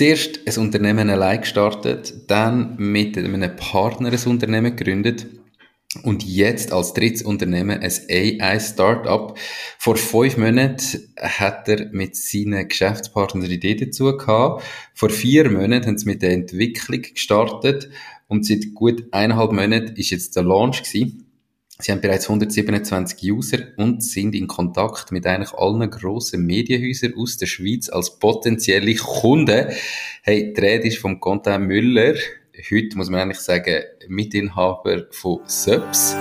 zuerst ein Unternehmen allein gestartet, dann mit einem Partner ein Unternehmen gegründet und jetzt als drittes Unternehmen ein AI-Startup. Vor fünf Monaten hat er mit seinen Geschäftspartnern eine Idee dazu gehabt. Vor vier Monaten haben sie mit der Entwicklung gestartet und seit gut eineinhalb Monaten ist jetzt der Launch gewesen. Sie haben bereits 127 User und sind in Kontakt mit eigentlich allen grossen Medienhäusern aus der Schweiz als potenzielle Kunden. Hey, die Rede ist vom Content Müller. Heute muss man eigentlich sagen, Mitinhaber von Subs.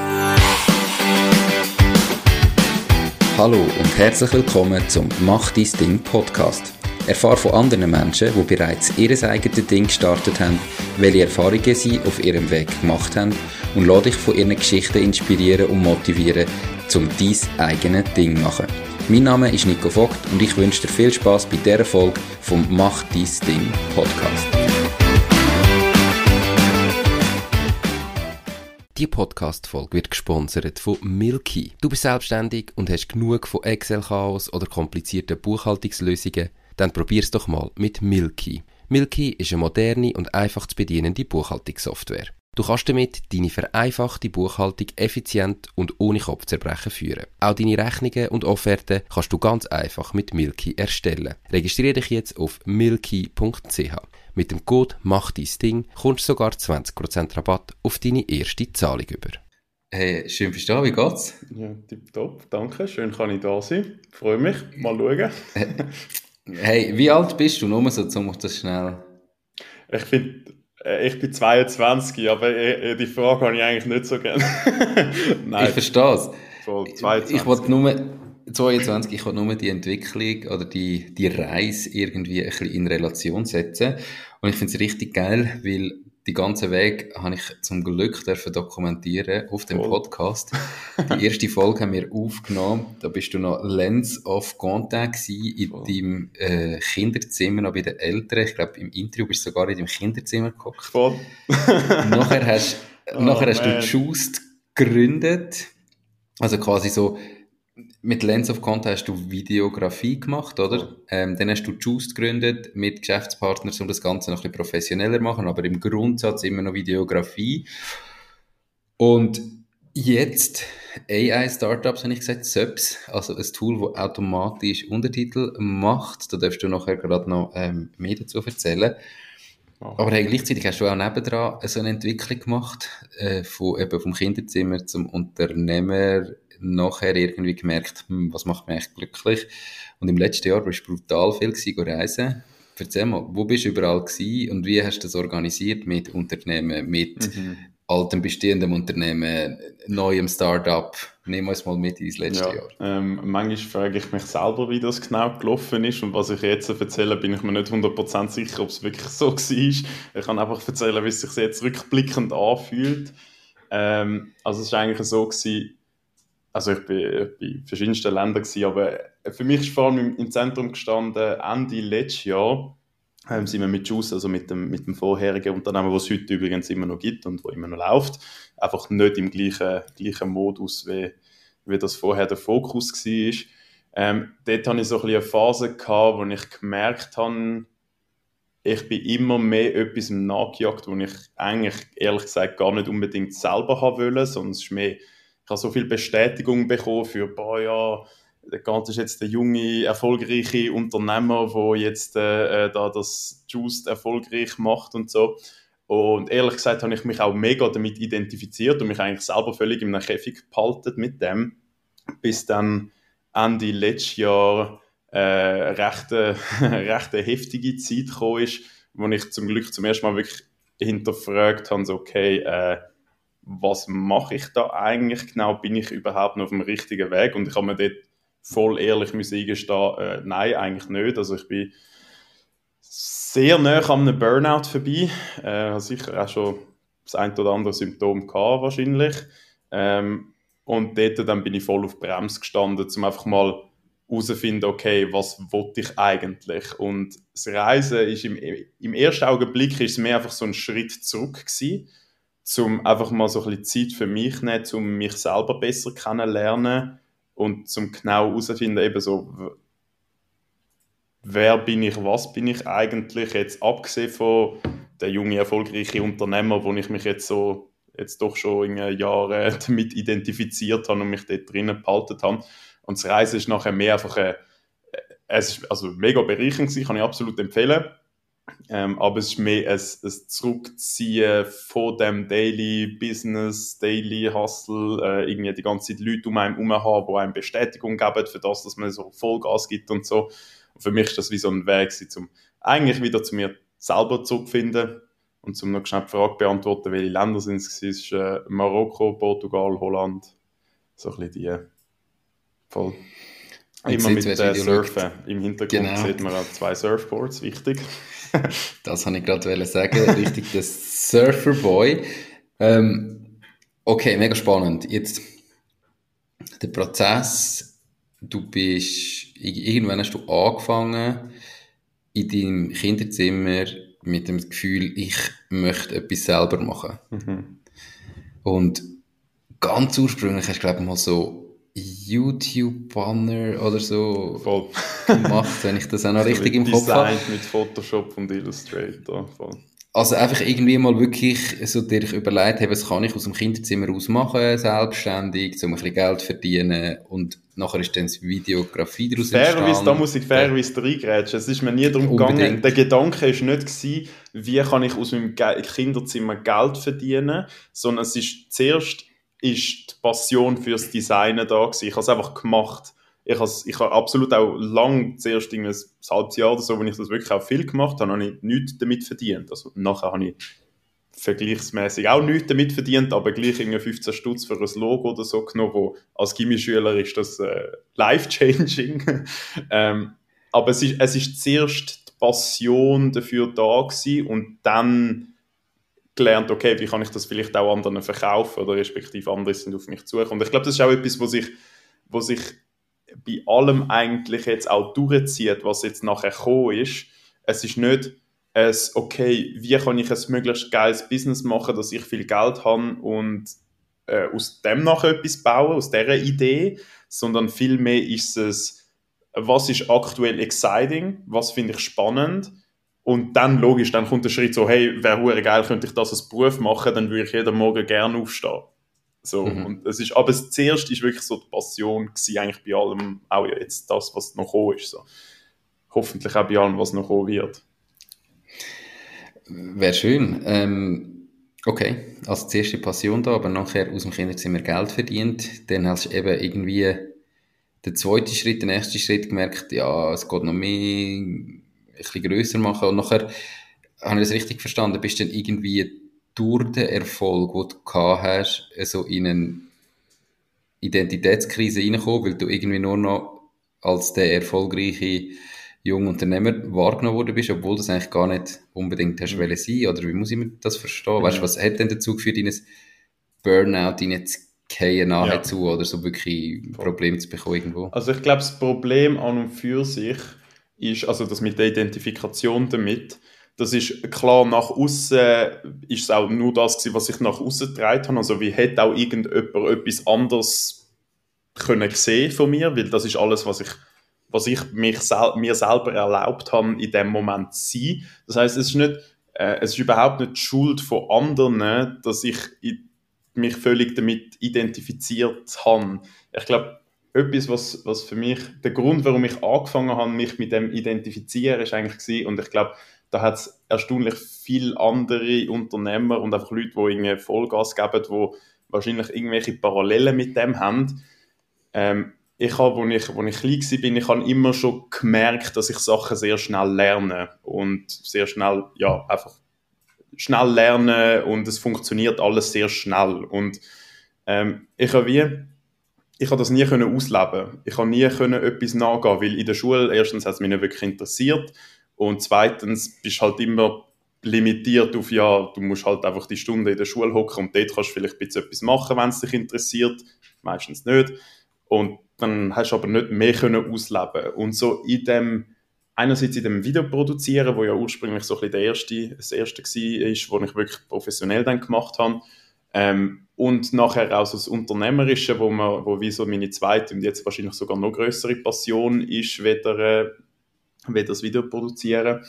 Hallo und herzlich willkommen zum Mach dein Ding Podcast. Erfahre von anderen Menschen, die bereits ihr eigenes Ding gestartet haben, welche Erfahrungen sie auf ihrem Weg gemacht haben und lade dich von ihren Geschichten inspirieren und motivieren, um dein eigenes Ding zu machen. Mein Name ist Nico Vogt und ich wünsche dir viel Spaß bei dieser Folge vom Mach dein Ding Podcast. Die Podcast-Folge wird gesponsert von Milky. Du bist selbstständig und hast genug von Excel-Chaos oder komplizierten Buchhaltungslösungen? Dann probier's doch mal mit Milky. Milky ist eine moderne und einfach zu bedienende Buchhaltungssoftware. Du kannst damit deine vereinfachte Buchhaltung effizient und ohne Kopfzerbrechen führen. Auch deine Rechnungen und Offerten kannst du ganz einfach mit Milky erstellen. Registriere dich jetzt auf milky.ch. Mit dem Code Mach dein Ding kommst du sogar 20% Rabatt auf deine erste Zahlung über. Hey, schön bist du da, wie geht's? Ja, tipptopp, danke, schön kann ich da sein. Freue mich, mal schauen. hey, wie alt bist du? Nur so, um das schnell... Ich finde ich bin 22, aber äh, äh, die Frage habe ich eigentlich nicht so gerne. Nein. Ich verstehe es. Ich wollte nur, 22, ich wollte nur die Entwicklung oder die, die Reise irgendwie ein bisschen in Relation setzen. Und ich finde es richtig geil, weil die ganze Weg habe ich zum Glück dürfen dokumentieren auf dem Podcast. Die erste Folge haben wir aufgenommen. Da bist du noch Lens of Contact in Voll. deinem äh, Kinderzimmer, noch bei den Eltern. Ich glaube, im Interview bist du sogar in deinem Kinderzimmer geguckt. Voll. nachher hast, oh, nachher hast du Just gegründet. Also quasi so mit Lens of Content hast du Videografie gemacht, oder? Ähm, dann hast du Juice gegründet mit Geschäftspartnern, um das Ganze noch ein bisschen professioneller zu machen, aber im Grundsatz immer noch Videografie. Und jetzt AI-Startups, habe ich gesagt, Subs, also ein Tool, das automatisch Untertitel macht. Da darfst du nachher gerade noch ähm, mehr dazu erzählen. Oh. Aber hey, gleichzeitig hast du auch nebendran so eine Entwicklung gemacht, äh, von, eben vom Kinderzimmer zum Unternehmer, nachher irgendwie gemerkt, hm, was macht mich eigentlich glücklich? Und im letzten Jahr war es brutal viel gewesen, reisen. Erzähl mal, wo bist du überall gewesen und wie hast du das organisiert mit Unternehmen, mit mhm. altem bestehenden Unternehmen, neuem Startup? Nehmen wir uns mal mit ins letzte ja, Jahr. Ähm, manchmal frage ich mich selber, wie das genau gelaufen ist und was ich jetzt erzähle, bin ich mir nicht 100% sicher, ob es wirklich so war. Ich kann einfach erzählen, wie es sich jetzt rückblickend anfühlt. Ähm, also es war eigentlich so gewesen, also ich bin in verschiedensten Ländern gewesen, aber für mich ist vor allem im, Zentrum gestanden, Ende letztes Jahr ähm, sind wir mit Juice, also mit dem, mit dem vorherigen Unternehmen, was es heute übrigens immer noch gibt und wo immer noch läuft, einfach nicht im gleichen, gleichen Modus, wie, wie das vorher der Fokus war. Ähm, dort hatte ich so ein bisschen eine Phase, gehabt, wo ich gemerkt habe, ich bin immer mehr etwas nachgejagt, wo ich eigentlich, ehrlich gesagt, gar nicht unbedingt selber haben wollte, sondern es ist mehr ich habe so viel Bestätigung bekommen für, boah, ja, der Ganze ist jetzt der junge, erfolgreiche Unternehmer, der jetzt äh, äh, da das Juice erfolgreich macht und so. Und ehrlich gesagt habe ich mich auch mega damit identifiziert und mich eigentlich selber völlig in einem Käfig gehalten mit dem, bis dann Ende letztes Jahr äh, recht, äh, recht eine heftige Zeit gekommen ist, wo ich zum Glück zum ersten Mal wirklich hinterfragt habe, so, okay, äh, was mache ich da eigentlich genau? Bin ich überhaupt noch auf dem richtigen Weg? Und ich habe mir dort voll ehrlich eingestehen, äh, nein, eigentlich nicht. Also ich bin sehr nah an einem Burnout vorbei. Äh, habe sicher auch schon das ein oder andere Symptom gehabt, wahrscheinlich. Ähm, und dort dann bin ich voll auf Bremse gestanden, um einfach mal herauszufinden, okay, was wollte ich eigentlich? Und das Reisen ist im, im ersten Augenblick ist es mehr einfach so ein Schritt zurück gewesen um einfach mal so ein bisschen Zeit für mich nehmen, um mich selber besser kennenlernen und zum genau herauszufinden, eben so, wer bin ich, was bin ich eigentlich, jetzt abgesehen von der junge, erfolgreiche Unternehmer, wo ich mich jetzt so jetzt doch schon in Jahren damit identifiziert habe und mich dort drinnen behalten habe. Und das Reisen ist nachher mehr einfach ein, es ist also mega bereichernd kann ich absolut empfehlen. Ähm, aber es ist mehr ein, ein Zurückziehen von dem Daily Business, Daily Hustle, äh, irgendwie die ganze Zeit Leute um einen herum haben, die einem Bestätigung geben für das, dass man so Vollgas gibt und so. Und für mich ist das wie so ein Weg, um eigentlich wieder zu mir selber zurückzufinden. Und zum noch schnell die Frage beantworten, welche Länder sind es? Ist äh, Marokko, Portugal, Holland. So ein bisschen die. Voll. Immer mit äh, Surfen. Im Hintergrund genau. sieht man auch zwei Surfboards, wichtig. das wollte ich gerade sagen. Richtig, der Surferboy. Ähm, okay, mega spannend. Jetzt der Prozess. Du bist, irgendwann hast du angefangen, in deinem Kinderzimmer mit dem Gefühl, ich möchte etwas selber machen. Mhm. Und ganz ursprünglich hast du, glaube ich, mal so YouTube-Banner oder so voll. gemacht, wenn ich das auch noch richtig im Kopf habe. mit Photoshop und Illustrator. Voll. Also einfach irgendwie mal wirklich so dir überlegt, hey, was kann ich aus dem Kinderzimmer aus machen, selbstständig, um ein bisschen Geld verdienen und nachher ist dann das Videografie daraus Fairerweise, da muss ich fairerweise reingrätschen. Es ist mir nie darum gegangen, der Gedanke war nicht gewesen, wie kann ich aus meinem Kinderzimmer Geld verdienen, sondern es ist zuerst ist die Passion fürs Designen da gewesen. Ich habe es einfach gemacht. Ich habe, ich habe absolut auch lang, zuerst ein halbes Jahr oder so, wenn ich das wirklich auch viel gemacht habe, habe ich nichts damit verdient. Also nachher habe ich vergleichsmäßig auch nichts damit verdient, aber gleich irgendwie 15 Stutz für ein Logo oder so genommen, wo als Gimmischüler ist das äh, life-changing. ähm, aber es ist, es ist zuerst die Passion dafür da gewesen und dann gelernt, okay, wie kann ich das vielleicht auch anderen verkaufen oder respektive andere sind auf mich zugekommen. Und ich glaube, das ist auch etwas, wo sich, wo sich bei allem eigentlich jetzt auch durchzieht, was jetzt nachher gekommen ist. Es ist nicht es, okay, wie kann ich ein möglichst geiles Business machen, dass ich viel Geld habe und äh, aus dem nachher etwas bauen, aus dieser Idee, sondern vielmehr ist es, was ist aktuell exciting, was finde ich spannend und dann, logisch, dann kommt der Schritt so, hey, wäre hure geil, könnte ich das als Beruf machen, dann würde ich jeden Morgen gerne aufstehen. So, mhm. und es ist, aber das zuerst ist wirklich so die Passion gewesen, eigentlich bei allem, auch jetzt das, was noch gekommen ist. So. Hoffentlich auch bei allem, was noch kommen wird. Wäre schön. Ähm, okay, also zuerst die Passion da, aber nachher aus dem Kinderzimmer Geld verdient. Dann hast du eben irgendwie den zweiten Schritt, den nächsten Schritt gemerkt, ja, es geht noch mehr bisschen grösser machen. Und nachher, habe ich das richtig verstanden, bist du dann irgendwie durch den Erfolg, den du gehabt hast, so in eine Identitätskrise reingekommen, weil du irgendwie nur noch als der erfolgreiche junge Unternehmer wahrgenommen worden bist, obwohl du das eigentlich gar nicht unbedingt hast mhm. wollen sein, oder wie muss ich mir das verstehen? Mhm. Weißt du, was hat denn dazu geführt, in ein Burnout reinzugehen nahezu, ja. oder so wirklich ein Problem zu bekommen irgendwo? Also ich glaube, das Problem an und für sich ist, also das mit der Identifikation damit, das ist klar, nach außen ist es auch nur das gewesen, was ich nach außen getragen habe. Also wie hätte auch irgendjemand etwas anderes können sehen von mir, weil das ist alles, was ich, was ich mich sel mir selber erlaubt habe, in dem Moment zu sein. Das heißt, es ist nicht, äh, es ist überhaupt nicht die Schuld von anderen, dass ich mich völlig damit identifiziert habe. Ich glaube, etwas, was, was für mich, der Grund, warum ich angefangen habe, mich mit dem identifizieren, ist eigentlich gewesen, und ich glaube, da hat es erstaunlich viele andere Unternehmer und einfach Leute, die irgendwie Vollgas geben, die wahrscheinlich irgendwelche Parallelen mit dem haben. Ähm, ich habe, als ich, als ich klein war, ich habe immer schon gemerkt, dass ich Sachen sehr schnell lerne und sehr schnell, ja, einfach schnell lernen und es funktioniert alles sehr schnell und ähm, ich habe wie ich habe das nie können ausleben. Ich habe nie können etwas nachgehen, weil in der Schule erstens hat es mich nicht wirklich interessiert und zweitens bist du halt immer limitiert auf ja, du musst halt einfach die Stunde in der Schule hocken und dort kannst du vielleicht ein etwas machen, wenn es dich interessiert, meistens nicht. Und dann hast du aber nicht mehr können ausleben. Und so in dem einerseits in dem Video produzieren, wo ja ursprünglich so ein bisschen der erste, das erste war, wo ich wirklich professionell dann gemacht habe. Ähm, und nachher auch so das Unternehmerische, wo, man, wo wie so meine zweite und jetzt wahrscheinlich sogar noch größere Passion ist, weder will das Video produzieren.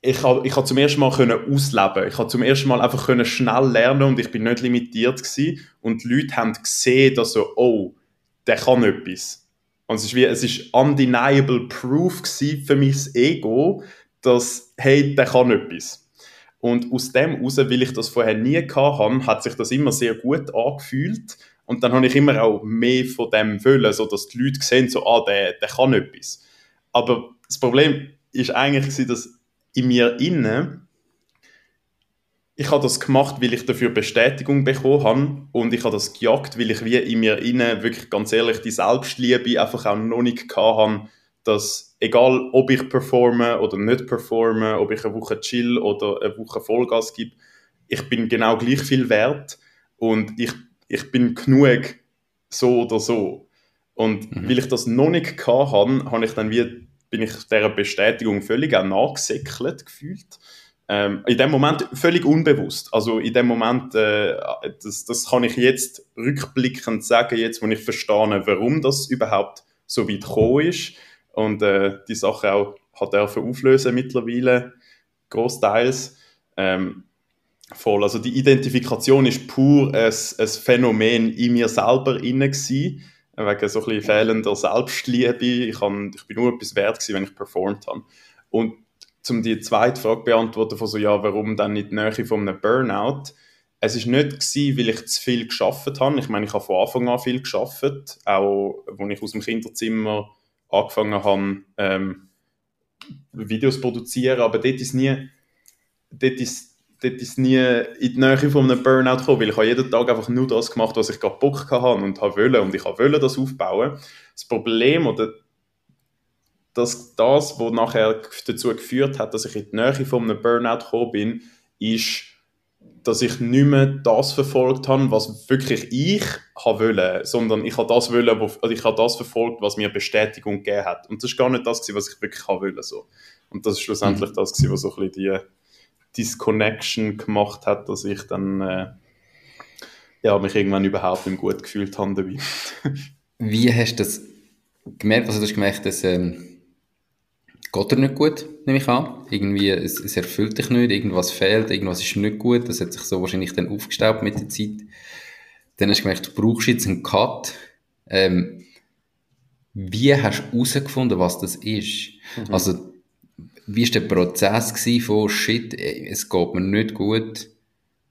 Ich habe ich zum ersten Mal können ausleben. Ich habe zum ersten Mal einfach können schnell lernen und ich bin nicht limitiert gewesen. Und die Leute haben gesehen, dass so, oh, der kann etwas. Und es ist wie, es ist undeniable proof für mein Ego, dass, hey, der kann etwas. Und aus dem heraus, weil ich das vorher nie hatte, hat sich das immer sehr gut angefühlt. Und dann habe ich immer auch mehr von dem wollen, so dass die Leute sehen, so, ah, der, der kann etwas. Aber das Problem ist eigentlich, dass in mir innen ich habe das gemacht, weil ich dafür Bestätigung bekommen habe und ich habe das gejagt, weil ich wie in mir innen wirklich ganz ehrlich die Selbstliebe einfach auch noch nicht hatte, dass egal ob ich performe oder nicht performe, ob ich eine Woche chill oder eine Woche Vollgas gebe, ich bin genau gleich viel wert und ich, ich bin genug so oder so. Und mhm. weil ich das noch nicht hatte, habe ich dann wie, bin ich dieser Bestätigung völlig auch nachgesäckelt gefühlt ähm, in dem Moment völlig unbewusst. Also in dem Moment, äh, das, das kann ich jetzt rückblickend sagen, jetzt, wo ich verstehe, warum das überhaupt so weit gekommen ist und äh, die Sache auch hat dürfen auflösen mittlerweile, großteils. Ähm, voll. Also die Identifikation ist pur ein, ein Phänomen in mir selber inne gewesen, wegen so ein bisschen fehlender Selbstliebe. Ich, kann, ich bin nur etwas wert gewesen, wenn ich performt habe. Und um die zweite Frage beantworten von so, ja, warum dann nicht Nähe von einem Burnout? Es ist nicht gewesen, weil ich zu viel geschafft habe. Ich meine, ich habe von Anfang an viel geschafft, auch als ich aus dem Kinderzimmer angefangen habe, ähm, Videos produzieren, aber dort ist nie, dort ist, dort ist nie in die Nähe von einem Burnout gekommen, weil ich habe jeden Tag einfach nur das gemacht, was ich gerade Bock hatte und wollen und ich wollte das aufbauen. Das Problem oder dass das, was nachher dazu geführt hat, dass ich in die Nähe von einem Burnout gekommen bin, ist, dass ich nicht mehr das verfolgt habe, was wirklich ich wollte, sondern ich habe das, wollen, wo, also ich habe das verfolgt, was mir Bestätigung gegeben hat. Und das war gar nicht das, was ich wirklich wollte. So. Und das ist schlussendlich mhm. das, was so ein bisschen die Disconnection gemacht hat, dass ich dann äh, ja, mich irgendwann überhaupt nicht gut gefühlt habe dabei. Wie hast du das gemerkt? Also du hast gemerkt, dass ähm geht dir nicht gut, nehme ich an. Irgendwie, es, es, erfüllt dich nicht, irgendwas fehlt, irgendwas ist nicht gut. Das hat sich so wahrscheinlich dann aufgestaubt mit der Zeit. Dann hast du gemerkt, du brauchst jetzt einen Cut. Ähm, wie hast du herausgefunden, was das ist? Mhm. Also, wie war der Prozess von Shit, es geht mir nicht gut,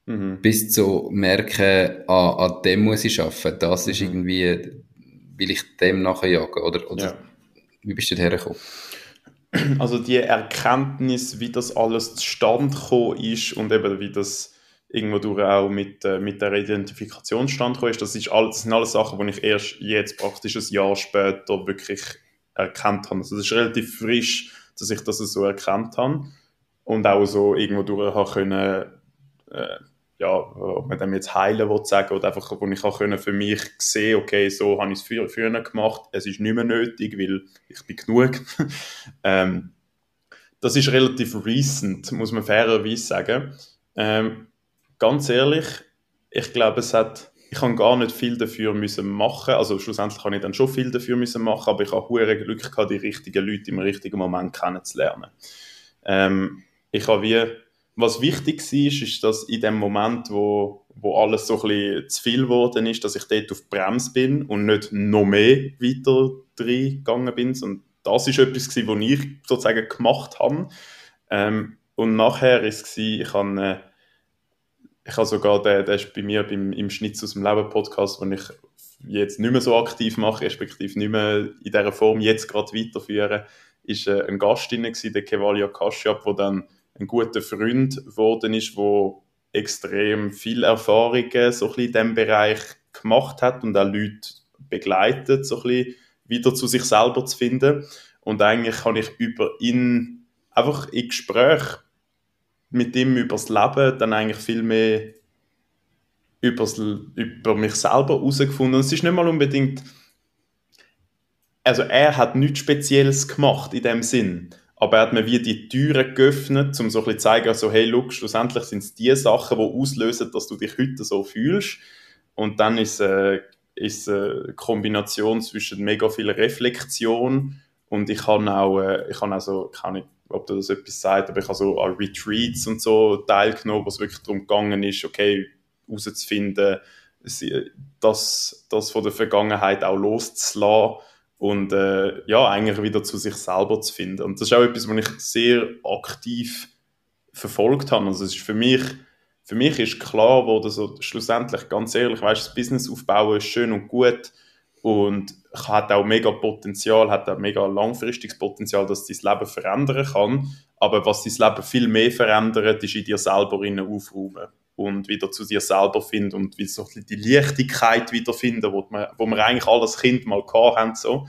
mhm. bis zu merken, ah, an dem muss ich arbeiten, das ist mhm. irgendwie, will ich dem nachjagen, oder, oder ja. wie bist du da hergekommen? also die Erkenntnis, wie das alles zustande gekommen ist und eben wie das irgendwo durch auch mit, äh, mit der Identifikation stand ist, das, ist alles, das sind alles Sachen, die ich erst jetzt praktisch ein Jahr später wirklich erkannt habe. Also es ist relativ frisch, dass ich das so erkannt habe und auch so irgendwo durch habe können, äh, ja, ob man dem jetzt heilen will sagen oder einfach, wo ich auch für mich sehen, okay, so habe ich es früher, früher gemacht, es ist nicht mehr nötig, weil ich bin genug. ähm, das ist relativ recent, muss man fairerweise sagen. Ähm, ganz ehrlich, ich glaube, es hat, ich habe gar nicht viel dafür müssen machen, also schlussendlich habe ich dann schon viel dafür müssen machen, aber ich habe hohe Glück gehabt, die richtigen Leute im richtigen Moment kennenzulernen. Ähm, ich habe wie was wichtig war, ist, dass in dem Moment, wo, wo alles so ein bisschen zu viel geworden ist, dass ich dort auf die Bremse bin und nicht noch mehr weiter reingegangen bin. Und das ist etwas, was ich sozusagen gemacht habe. Ähm, und nachher war es, ich habe, äh, ich sogar, der, der ist bei mir beim, im Schnitz aus dem Leben Podcast, den ich jetzt nicht mehr so aktiv mache, respektive nicht mehr in dieser Form jetzt gerade weiterführen, ist äh, ein Gast drin gewesen, der Kevalia Kashyap, der dann ein guter Freund geworden ist, wo extrem viel Erfahrungen so in diesem Bereich gemacht hat und auch Leute begleitet, so ein wieder zu sich selber zu finden. Und eigentlich kann ich über ihn einfach in Gespräch mit ihm über das Leben dann eigentlich viel mehr übers, über mich selber herausgefunden. Es ist nicht mal unbedingt, also er hat nichts Spezielles gemacht in dem Sinn, aber er hat mir wie die Türen geöffnet, um so ein bisschen zu zeigen, so, hey, look, schlussendlich sind es die Sachen, die auslösen, dass du dich heute so fühlst. Und dann ist, äh, ist eine Kombination zwischen mega viel Reflexion Und ich habe auch, äh, ich habe auch so, kann nicht, ob du das etwas sagt, aber ich habe so an Retreats und so teilgenommen, wo es wirklich darum gegangen ist, okay, herauszufinden, das, das von der Vergangenheit auch loszulassen und äh, ja, eigentlich wieder zu sich selber zu finden. Und das ist auch etwas, was ich sehr aktiv verfolgt habe. Also es ist für mich, für mich ist klar geworden, so schlussendlich, ganz ehrlich, weißt, das Business aufbauen ist schön und gut und hat auch mega Potenzial, hat auch mega langfristiges Potenzial, dass dein Leben verändern kann. Aber was dein Leben viel mehr verändert, ist in dir selber aufräumen und wieder zu dir selber finden und wie so die Leichtigkeit wiederfinden, wo wir, wo wir eigentlich alles Kind mal gehabt haben, so,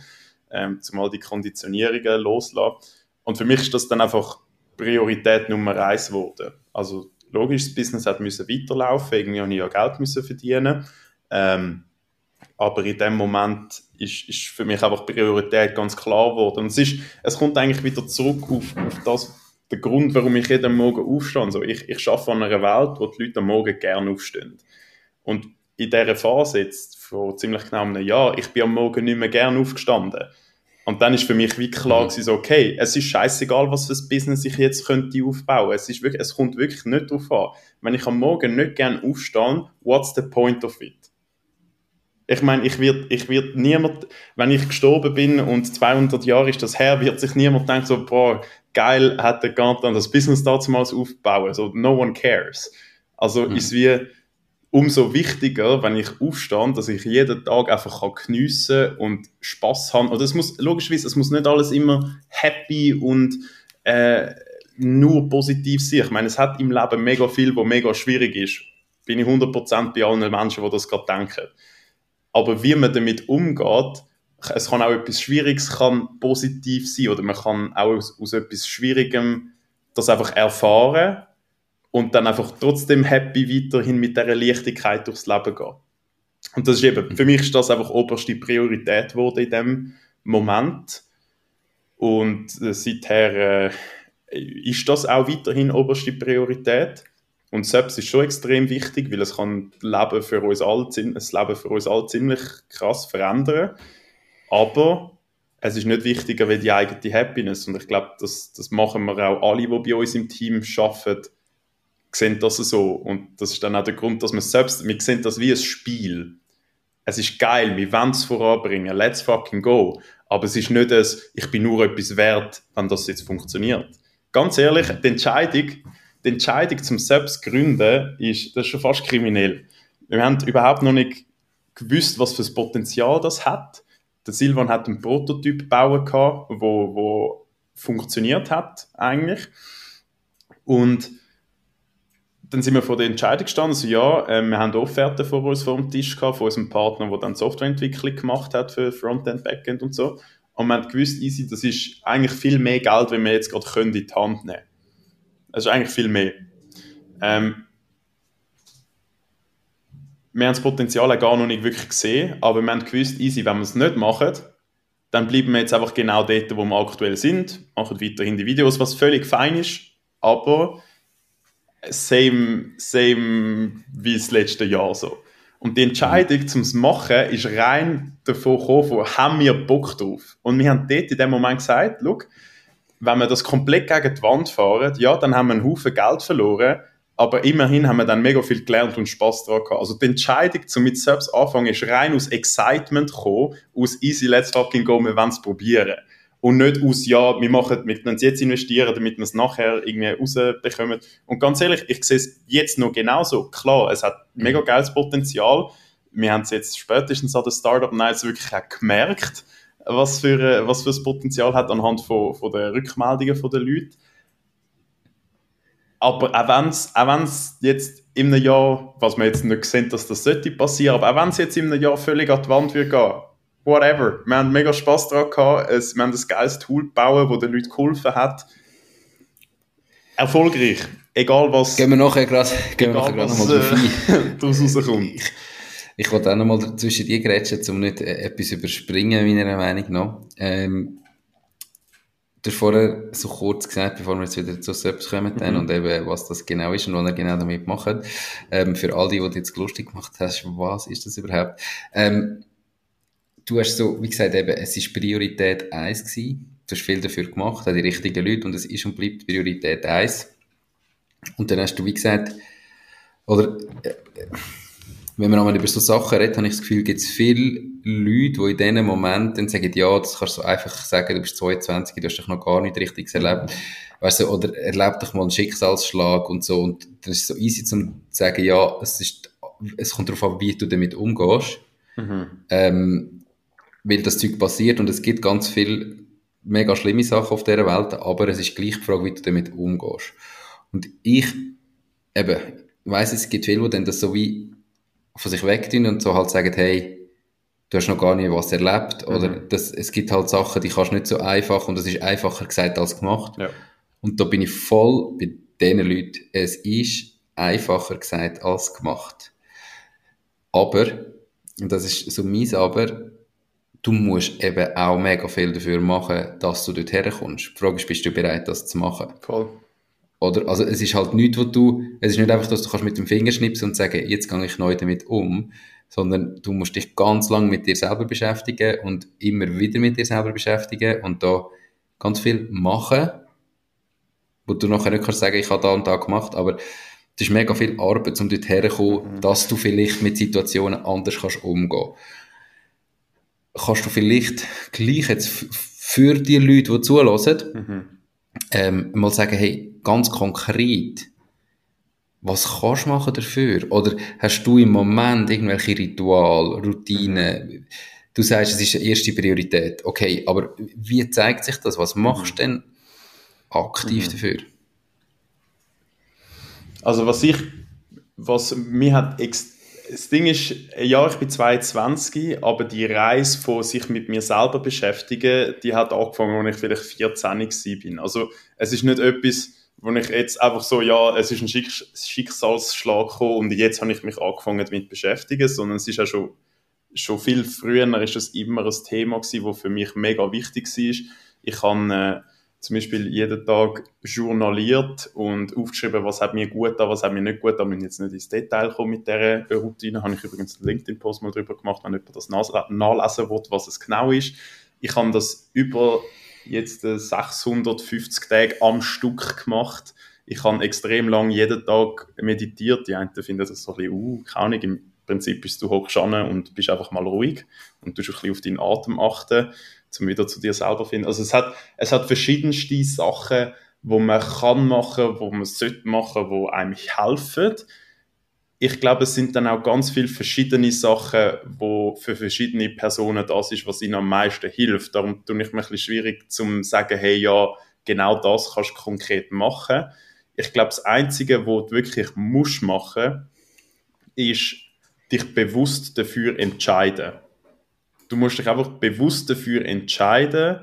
ähm, zumal die Konditionierungen loslassen. Und für mich ist das dann einfach Priorität Nummer eins geworden. Also logisch, das Business hat müssen weiterlaufen, irgendwie habe ich ja Geld müssen verdienen. Ähm, aber in dem Moment ist, ist für mich einfach Priorität ganz klar geworden. Und es, ist, es kommt eigentlich wieder zurück auf, auf das, der Grund, warum ich jeden Morgen aufstehe. Also ich, ich arbeite an einer Welt, wo die Leute am Morgen gerne aufstehen. Und in dieser Phase jetzt, vor ziemlich genau einem Jahr, ich bin am Morgen nicht mehr gerne aufgestanden. Und dann ist für mich wie klar mhm. gewesen, okay, es ist scheißegal, was für ein Business ich jetzt könnte aufbauen. Es ist wirklich, es kommt wirklich nicht darauf an. Wenn ich am Morgen nicht gerne aufstehe, what's the point of it? Ich meine, ich wird, ich wird niemand, wenn ich gestorben bin und 200 Jahre ist das her, wird sich niemand denken so, boah, geil, hat der Gantan das Business damals aufbauen. So, no one cares. Also mhm. ist wie umso wichtiger, wenn ich aufstehe, dass ich jeden Tag einfach kann geniessen und Spaß haben. Und es muss, logischerweise, es muss nicht alles immer happy und äh, nur positiv sein. Ich meine, es hat im Leben mega viel, wo mega schwierig ist. Bin ich 100% bei allen Menschen, die das gerade denken. Aber wie man damit umgeht, es kann auch etwas Schwieriges kann positiv sein oder man kann auch aus, aus etwas Schwierigem das einfach erfahren und dann einfach trotzdem happy weiterhin mit dieser Leichtigkeit durchs Leben gehen. Und das ist eben, für mich ist das einfach oberste Priorität geworden in dem Moment. Und äh, seither äh, ist das auch weiterhin oberste Priorität. Und selbst ist schon extrem wichtig, weil es kann das Leben für uns alle, Leben für uns alle ziemlich krass verändern. Aber es ist nicht wichtiger wie die eigene Happiness. Und ich glaube, das, das machen wir auch alle, die bei uns im Team arbeiten, sehen das so. Und das ist dann auch der Grund, dass wir selbst, wir sehen das wie ein Spiel. Es ist geil, wir wollen es voranbringen, let's fucking go. Aber es ist nicht das, ich bin nur etwas wert, wenn das jetzt funktioniert. Ganz ehrlich, die Entscheidung, die Entscheidung zum selbst gründen ist, das ist schon fast kriminell. Wir haben überhaupt noch nicht gewusst, was für ein Potenzial das hat. Der Silvan hat einen Prototyp bauen gehabt, wo, wo funktioniert hat eigentlich. Und dann sind wir vor der Entscheidung gestanden, also ja, äh, wir haben Offerten vor uns vor dem Tisch gehabt, von unserem Partner, der dann Softwareentwicklung gemacht hat für Frontend, Backend und so. Und wir haben gewusst, easy, das ist eigentlich viel mehr Geld, wenn wir jetzt gerade können in die Hand nehmen Das ist eigentlich viel mehr. Ähm, wir haben das Potenzial gar noch nicht wirklich gesehen, aber wir haben gewusst, easy, wenn wir es nicht machen, dann bleiben wir jetzt einfach genau dort, wo wir aktuell sind, machen weiterhin die Videos, was völlig fein ist, aber same, same wie das letzte Jahr so. Und die Entscheidung zum machen ist rein davon gekommen, haben wir Bock drauf? Und wir haben dort in dem Moment gesagt, look, wenn wir das komplett gegen die Wand fahren, ja, dann haben wir einen Haufen Geld verloren, aber immerhin haben wir dann mega viel gelernt und Spaß daran gehabt. Also die Entscheidung, zum mit selbst anfangen, ist rein aus Excitement gekommen, aus easy, let's fucking go, wir wollen es probieren und nicht aus, ja, wir machen, wir können es jetzt investieren, damit wir es nachher irgendwie rausbekommen. Und ganz ehrlich, ich sehe es jetzt noch genauso. Klar, es hat mega geiles Potenzial. Wir haben es jetzt spätestens an der Startup Nights wirklich auch gemerkt, was für, was für Potenzial hat anhand von, von den Rückmeldungen von den Leuten. Aber auch wenn es auch jetzt in einem Jahr, was wir jetzt nicht sehen, dass das sollte passieren, aber auch wenn es jetzt in einem Jahr völlig an die Wand wird gehen, whatever. Wir haben mega Spaß daran gehabt. Es, wir haben ein geiles Tool gebaut, das den Leuten geholfen hat. Erfolgreich. Egal was. Gehen wir nachher gerade, nochmal ein. daraus rauskommt. Ich, ich wollte auch nochmal zwischen die grätschen, um nicht äh, etwas überspringen, meiner Meinung nach. Ähm, du hast vorher so kurz gesagt, bevor wir jetzt wieder zu selbst kommen, mhm. und eben, was das genau ist und was er genau damit macht. Ähm, für all die, die du jetzt lustig gemacht hast, was ist das überhaupt? Ähm, du hast so, wie gesagt, eben, es ist Priorität 1 gewesen. Du hast viel dafür gemacht, an die richtigen Leute und es ist und bleibt Priorität 1. Und dann hast du, wie gesagt, oder, äh, wenn man einmal über so Sachen redet, habe ich das Gefühl, gibt es viele Leute, die in diesen Momenten sagen, ja, das kannst du einfach sagen, du bist 22, du hast dich noch gar nicht richtig erlebt. Weißt du, oder erlebt dich mal einen Schicksalsschlag und so. Und dann ist es so easy zu sagen, ja, es ist, es kommt darauf an, wie du damit umgehst. Mhm. Ähm, weil das Zeug passiert und es gibt ganz viele mega schlimme Sachen auf dieser Welt, aber es ist gleich die Frage, wie du damit umgehst. Und ich, eben, weiss, es gibt viele, die dann das so wie von sich wegtun und so halt sagen, hey, du hast noch gar nicht was erlebt mhm. oder das, es gibt halt Sachen, die kannst du nicht so einfach und das ist einfacher gesagt als gemacht. Ja. Und da bin ich voll bei diesen Leuten. Es ist einfacher gesagt als gemacht. Aber, und das ist so mies Aber, du musst eben auch mega viel dafür machen, dass du dort herkommst. Die Frage ist, bist du bereit, das zu machen? Voll. Oder, also es ist halt nichts, wo du, es ist nicht einfach, dass du kannst mit dem Finger schnipsen und sagen, jetzt gehe ich neu damit um, sondern du musst dich ganz lang mit dir selber beschäftigen und immer wieder mit dir selber beschäftigen und da ganz viel machen, wo du nachher nicht kannst sagen, ich habe da und da gemacht, aber es ist mega viel Arbeit, um dort herzukommen, mhm. dass du vielleicht mit Situationen anders kannst umgehen. Kannst du vielleicht gleich jetzt für die Leute, die zulassen, mhm ähm, mal sagen, hey, ganz konkret, was kannst du machen dafür? Oder hast du im Moment irgendwelche Ritual, Routinen? Du sagst, es ist die erste Priorität. Okay, aber wie zeigt sich das? Was machst du denn aktiv mhm. dafür? Also was ich, was mir hat das Ding ist, ja, ich bin 22, aber die Reise von sich mit mir selber beschäftigen, die hat angefangen, als ich vielleicht 14 bin. Also es ist nicht etwas, wo ich jetzt einfach so, ja, es ist ein Schicksalsschlag gekommen und jetzt habe ich mich angefangen damit zu beschäftigen, sondern es ist ja schon, schon viel früher ist das immer ein Thema gewesen, das für mich mega wichtig war. Ich habe äh, zum Beispiel jeden Tag journaliert und aufgeschrieben, was hat mir gut da, was hat mir nicht gut da. Ich jetzt nicht ins Detail kommen mit dieser Routine. Habe ich übrigens einen LinkedIn-Post mal drüber gemacht, wenn jemand das nachlesen will, was es genau ist. Ich habe das über jetzt 650 Tage am Stück gemacht. Ich habe extrem lang jeden Tag meditiert. Die einen finden das so ein bisschen, uh, keine Ahnung, im Prinzip bist du hockst und bist einfach mal ruhig und du ein bisschen auf deinen Atem achten zum wieder zu dir selber finden. Also es hat, es hat verschiedenste Sachen, wo man kann machen, wo man sollte machen, wo einem helfen. Ich glaube, es sind dann auch ganz viele verschiedene Sachen, wo für verschiedene Personen das ist, was ihnen am meisten hilft. Darum tue ich mir ein bisschen schwierig zu sagen, hey, ja, genau das kannst du konkret machen. Ich glaube, das Einzige, was du wirklich musst machen, ist dich bewusst dafür entscheiden du musst dich einfach bewusst dafür entscheiden,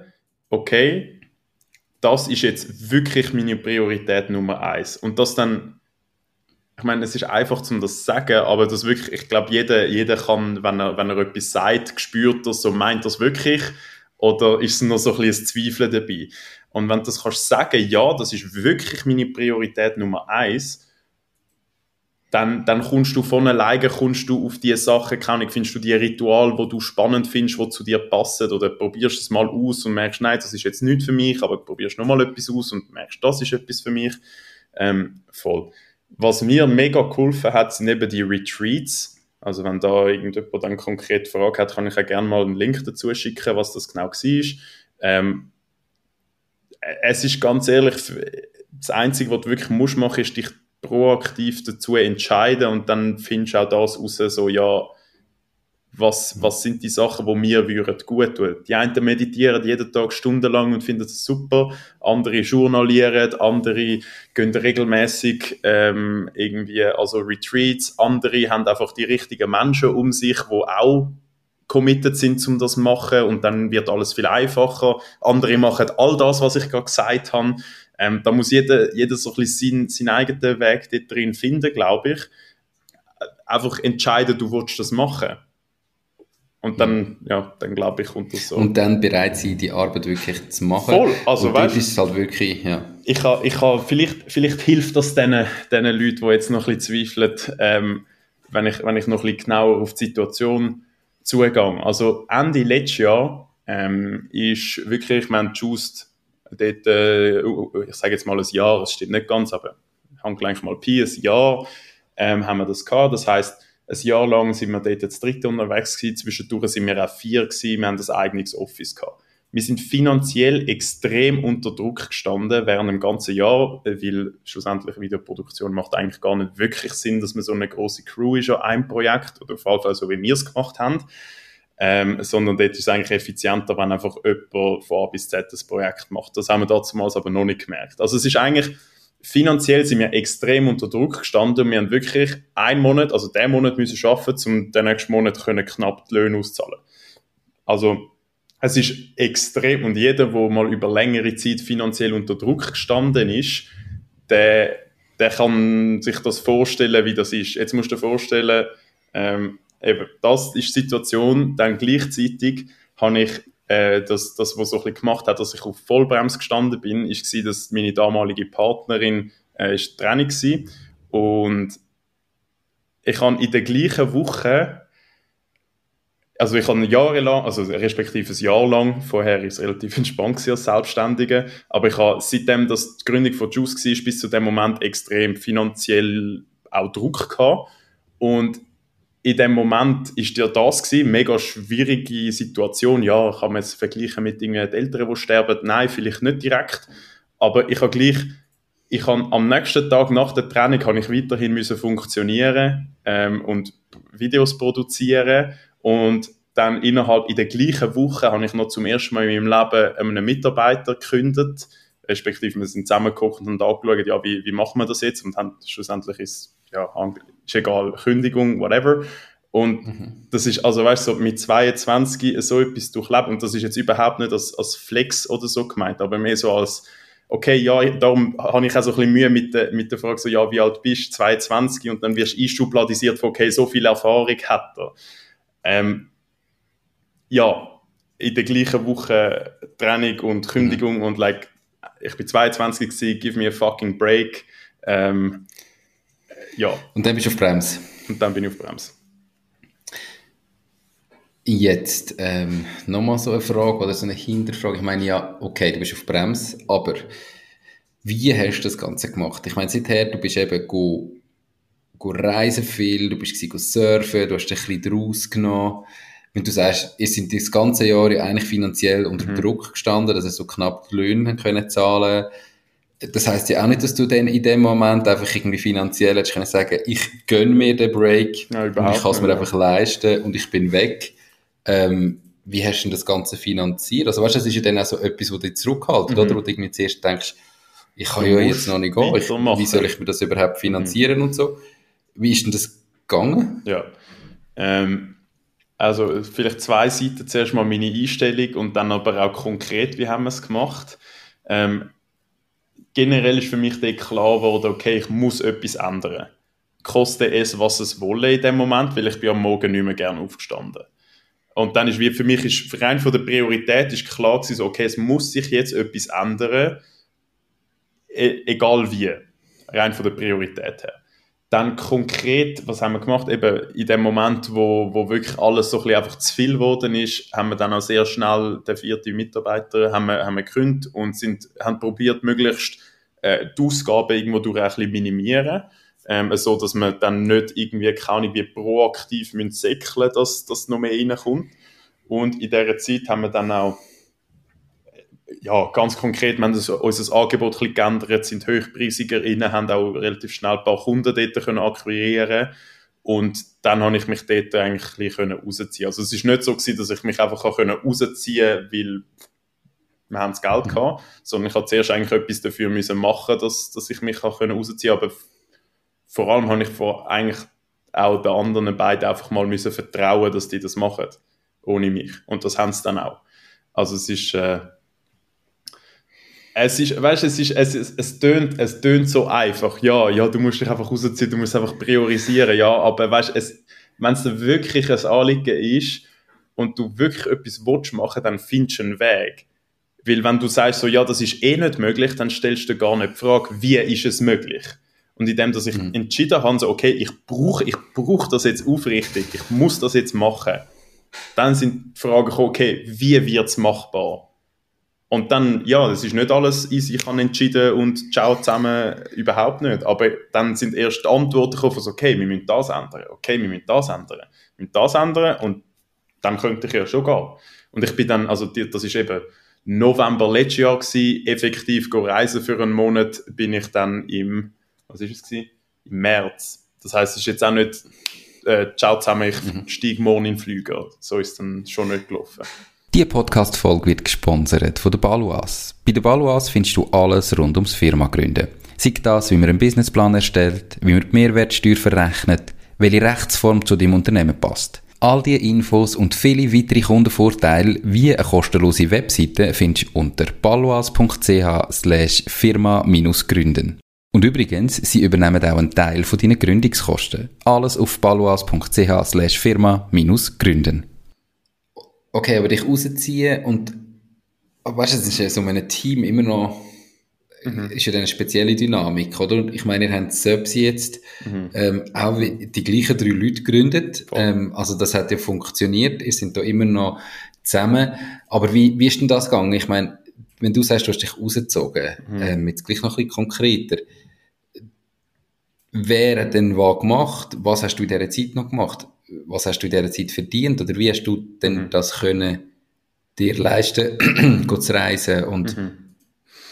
okay, das ist jetzt wirklich meine Priorität Nummer eins. Und das dann, ich meine, es ist einfach zum das zu sagen, aber das wirklich, ich glaube, jeder, jeder kann, wenn er, wenn er etwas sagt, spürt das so, meint das wirklich oder ist es noch so ein bisschen Zweifeln dabei? Und wenn du das kannst sagen, ja, das ist wirklich meine Priorität Nummer eins, dann, dann kommst du von alleine kommst du auf diese Sachen, keine findest du die Ritual, wo du spannend findest, wo zu dir passen oder probierst es mal aus und merkst, nein, das ist jetzt nicht für mich, aber probierst noch mal etwas aus und merkst, das ist etwas für mich. Ähm, voll. Was mir mega geholfen hat, sind eben die Retreats. Also wenn da irgendjemand dann konkret Frage hat, kann ich ja gerne mal einen Link dazu schicken, was das genau war. Ähm, es ist ganz ehrlich, das Einzige, was du wirklich musst machen, ist dich proaktiv dazu entscheiden und dann findest du auch das raus, so, ja, was, was sind die Sachen, die mir würden gut tun. Die einen meditieren jeden Tag stundenlang und finden das super, andere journalieren, andere gehen regelmäßig ähm, irgendwie, also Retreats, andere haben einfach die richtigen Menschen um sich, die auch committed sind, um das zu machen und dann wird alles viel einfacher. Andere machen all das, was ich gerade gesagt habe. Ähm, da muss jeder, jeder so ein bisschen seinen, seinen eigenen Weg dort drin finden, glaube ich. Einfach entscheiden, du willst das machen. Und dann, ja, dann glaube ich, kommt das so. Und dann bereit sein, die Arbeit wirklich zu machen. Voll, also weißt ist halt wirklich, ja. Ich habe, ich habe, vielleicht, vielleicht hilft das den, den Leuten, die jetzt noch ein bisschen zweifeln, ähm, wenn ich, wenn ich noch ein bisschen genauer auf die Situation Zugang. Also Ende letztes Jahr ähm, ist wirklich, wir haben Just dort, äh, ich sage jetzt mal ein Jahr, es steht nicht ganz, aber ich habe gleich mal Pi, ein Jahr ähm, haben wir das gehabt. Das heißt, ein Jahr lang sind wir dort jetzt dritte unterwegs gewesen, zwischendurch sind wir auch vier gewesen, wir haben das eigenes Office gehabt. Wir sind finanziell extrem unter Druck gestanden während dem ganzen Jahr, weil schlussendlich Videoproduktion macht eigentlich gar nicht wirklich Sinn, dass man so eine große Crew ist an einem Projekt oder jeden Fall so, wie wir es gemacht haben. Ähm, sondern dort ist es eigentlich effizienter, wenn einfach jemand von A bis Z das Projekt macht. Das haben wir damals aber noch nicht gemerkt. Also es ist eigentlich, finanziell sind wir extrem unter Druck gestanden. Wir haben wirklich einen Monat, also den Monat müssen schaffen, um den nächsten Monat können knapp die Löhne auszahlen. Also es ist extrem und jeder, der mal über längere Zeit finanziell unter Druck gestanden ist, der, der kann sich das vorstellen, wie das ist. Jetzt musst du dir vorstellen, ähm, eben, das ist die Situation, dann gleichzeitig habe ich äh, das, das, was so ein bisschen gemacht hat, dass ich auf Vollbremse gestanden bin, ist gewesen, dass meine damalige Partnerin äh, ist Training war. und ich habe in der gleichen Woche also ich habe jahrelang, also respektive ein Jahr lang, vorher ist es relativ entspannt als Selbstständige, aber ich habe seitdem, dass die Gründung von Juice war, bis zu dem Moment extrem finanziell auch Druck gehabt und in dem Moment ist dir das gewesen, mega schwierige Situation. Ja, kann man es vergleichen mit den Eltern, die sterben? Nein, vielleicht nicht direkt. Aber ich habe gleich, ich habe am nächsten Tag nach der Training habe ich weiterhin müssen funktionieren ähm, und Videos produzieren und dann innerhalb in der gleichen Woche habe ich noch zum ersten Mal in meinem Leben einen Mitarbeiter gekündigt, respektive wir sind zusammengeguckt und angeschaut, ja, wie, wie machen wir das jetzt und haben schlussendlich ist ja, ist egal, Kündigung, whatever. Und mhm. das ist, also weißt du, so mit 22 so etwas durchlebt und das ist jetzt überhaupt nicht als, als Flex oder so gemeint, aber mehr so als, okay, ja, darum habe ich auch so ein bisschen Mühe mit der, mit der Frage so, ja, wie alt bist du? 22 und dann wirst du einschubladisiert von, okay, so viel Erfahrung hat er. Ähm, ja, in der gleichen Woche Training und Kündigung mhm. und like, ich bin 22 gewesen, give me a fucking break. Ähm, ja. Und dann bist du auf Brems. Und dann bin ich auf Brems. Jetzt ähm, nochmal so eine Frage oder so eine Hinterfrage. Ich meine, ja, okay, du bist auf Brems, aber wie hast du das Ganze gemacht? Ich meine, seither, du bist eben go, go reisen viel, du bist go surfen, du hast dich ein bisschen draus genommen. Wenn du sagst, ihr sind das ganze Jahr eigentlich finanziell unter mhm. Druck gestanden, dass ihr so knapp die Löhne können zahlen das heißt ja auch nicht, dass du dann in dem Moment einfach irgendwie finanziell hättest können sagen, ich gönne mir den Break ja, und ich kann es mir einfach leisten und ich bin weg. Ähm, wie hast du denn das Ganze finanziert? Also weißt du, das ist ja dann auch so etwas, wo dich zurückhaltet, mhm. oder? Wo du irgendwie zuerst denkst, ich kann ja jetzt noch nicht gehen, ich, wie soll ich mir das überhaupt finanzieren mhm. und so. Wie ist denn das gegangen? Ja, ähm, also vielleicht zwei Seiten, zuerst mal meine Einstellung und dann aber auch konkret, wie haben wir es gemacht. Ähm, generell ist für mich klar geworden, okay, ich muss etwas ändern. Koste es, was es wolle in dem Moment, weil ich bin am Morgen nicht mehr gerne aufgestanden. Und dann ist wie für mich ist rein von der Priorität ist klar gewesen, okay, es muss sich jetzt etwas ändern, e egal wie, rein von der Priorität her. Dann konkret, was haben wir gemacht? Eben in dem Moment, wo, wo wirklich alles so ein bisschen einfach zu viel geworden ist, haben wir dann auch sehr schnell den vierten Mitarbeiter haben wir, haben wir gekündigt und sind, haben probiert, möglichst äh, die Ausgaben irgendwo durch ein bisschen minimieren. Ähm, so dass man dann nicht irgendwie, keine wie proaktiv müssen säckeln dass das noch mehr reinkommt. Und in dieser Zeit haben wir dann auch ja, ganz konkret, wir haben das, unser Angebot ein bisschen geändert, sind hochpreisiger innen, haben auch relativ schnell ein paar Kunden dort können akquirieren und dann habe ich mich dort eigentlich ein bisschen rausziehen Also es ist nicht so gewesen, dass ich mich einfach rausziehen konnte, weil wir haben das Geld mhm. gehabt, sondern ich habe zuerst eigentlich etwas dafür müssen machen, dass, dass ich mich rausziehen kann, aber vor allem habe ich vor eigentlich auch den anderen beiden einfach mal müssen vertrauen, dass die das machen, ohne mich. Und das haben sie dann auch. Also es ist, äh, es ist, weißt es ist, es, es, es tönt, es tönt so einfach. Ja, ja, du musst dich einfach rausziehen, du musst einfach priorisieren, ja, aber weißt du, wenn es wirklich ein Anliegen ist und du wirklich etwas willst machen, dann findest du einen Weg. Weil wenn du sagst so, ja, das ist eh nicht möglich, dann stellst du gar nicht die Frage, wie ist es möglich? Und in dem, dass ich mhm. entschieden habe, so, okay, ich brauche ich brauch das jetzt aufrichtig, ich muss das jetzt machen, dann sind die Fragen okay, wie wird es machbar? Und dann, ja, das ist nicht alles easy, ich habe entschieden und ciao zusammen, überhaupt nicht. Aber dann sind erst die Antworten gekommen, so, okay, wir müssen das ändern, okay, wir müssen das ändern, wir müssen das ändern und dann könnte ich ja schon gehen. Und ich bin dann, also das ist eben November letztes Jahr gewesen, effektiv reisen für einen Monat, bin ich dann im, was ist es gewesen? Im März. Das heißt, es ist jetzt auch nicht, äh, ciao zusammen, ich mhm. steige morgen in den Flüger. So ist es dann schon nicht gelaufen. Diese Podcast-Folge wird gesponsert von der Baluas. Bei der Baluas findest du alles rund ums Firma gründen. Sei das, wie man einen Businessplan erstellt, wie man die Mehrwertsteuer verrechnet, welche Rechtsform zu deinem Unternehmen passt. All diese Infos und viele weitere Kundenvorteile wie eine kostenlose Webseite findest du unter slash firma-gründen. Und übrigens, sie übernehmen auch einen Teil von deinen Gründungskosten. Alles auf slash firma-gründen. Okay, aber dich rausziehen und weißt du, es ist ja so ein Team immer noch mhm. ist ja eine spezielle Dynamik, oder? Ich meine, ihr habt Subsi jetzt mhm. ähm, auch die gleichen drei Leute gegründet. Ähm, also das hat ja funktioniert. Ihr sind da immer noch zusammen. Aber wie, wie ist denn das gegangen? Ich meine, wenn du sagst, du hast dich rausgezogen, mhm. ähm, jetzt gleich noch ein bisschen konkreter. Wer hat denn was gemacht? Was hast du in dieser Zeit noch gemacht? Was hast du in dieser Zeit verdient? Oder wie hast du denn mhm. das können dir leisten, zu reisen und mhm.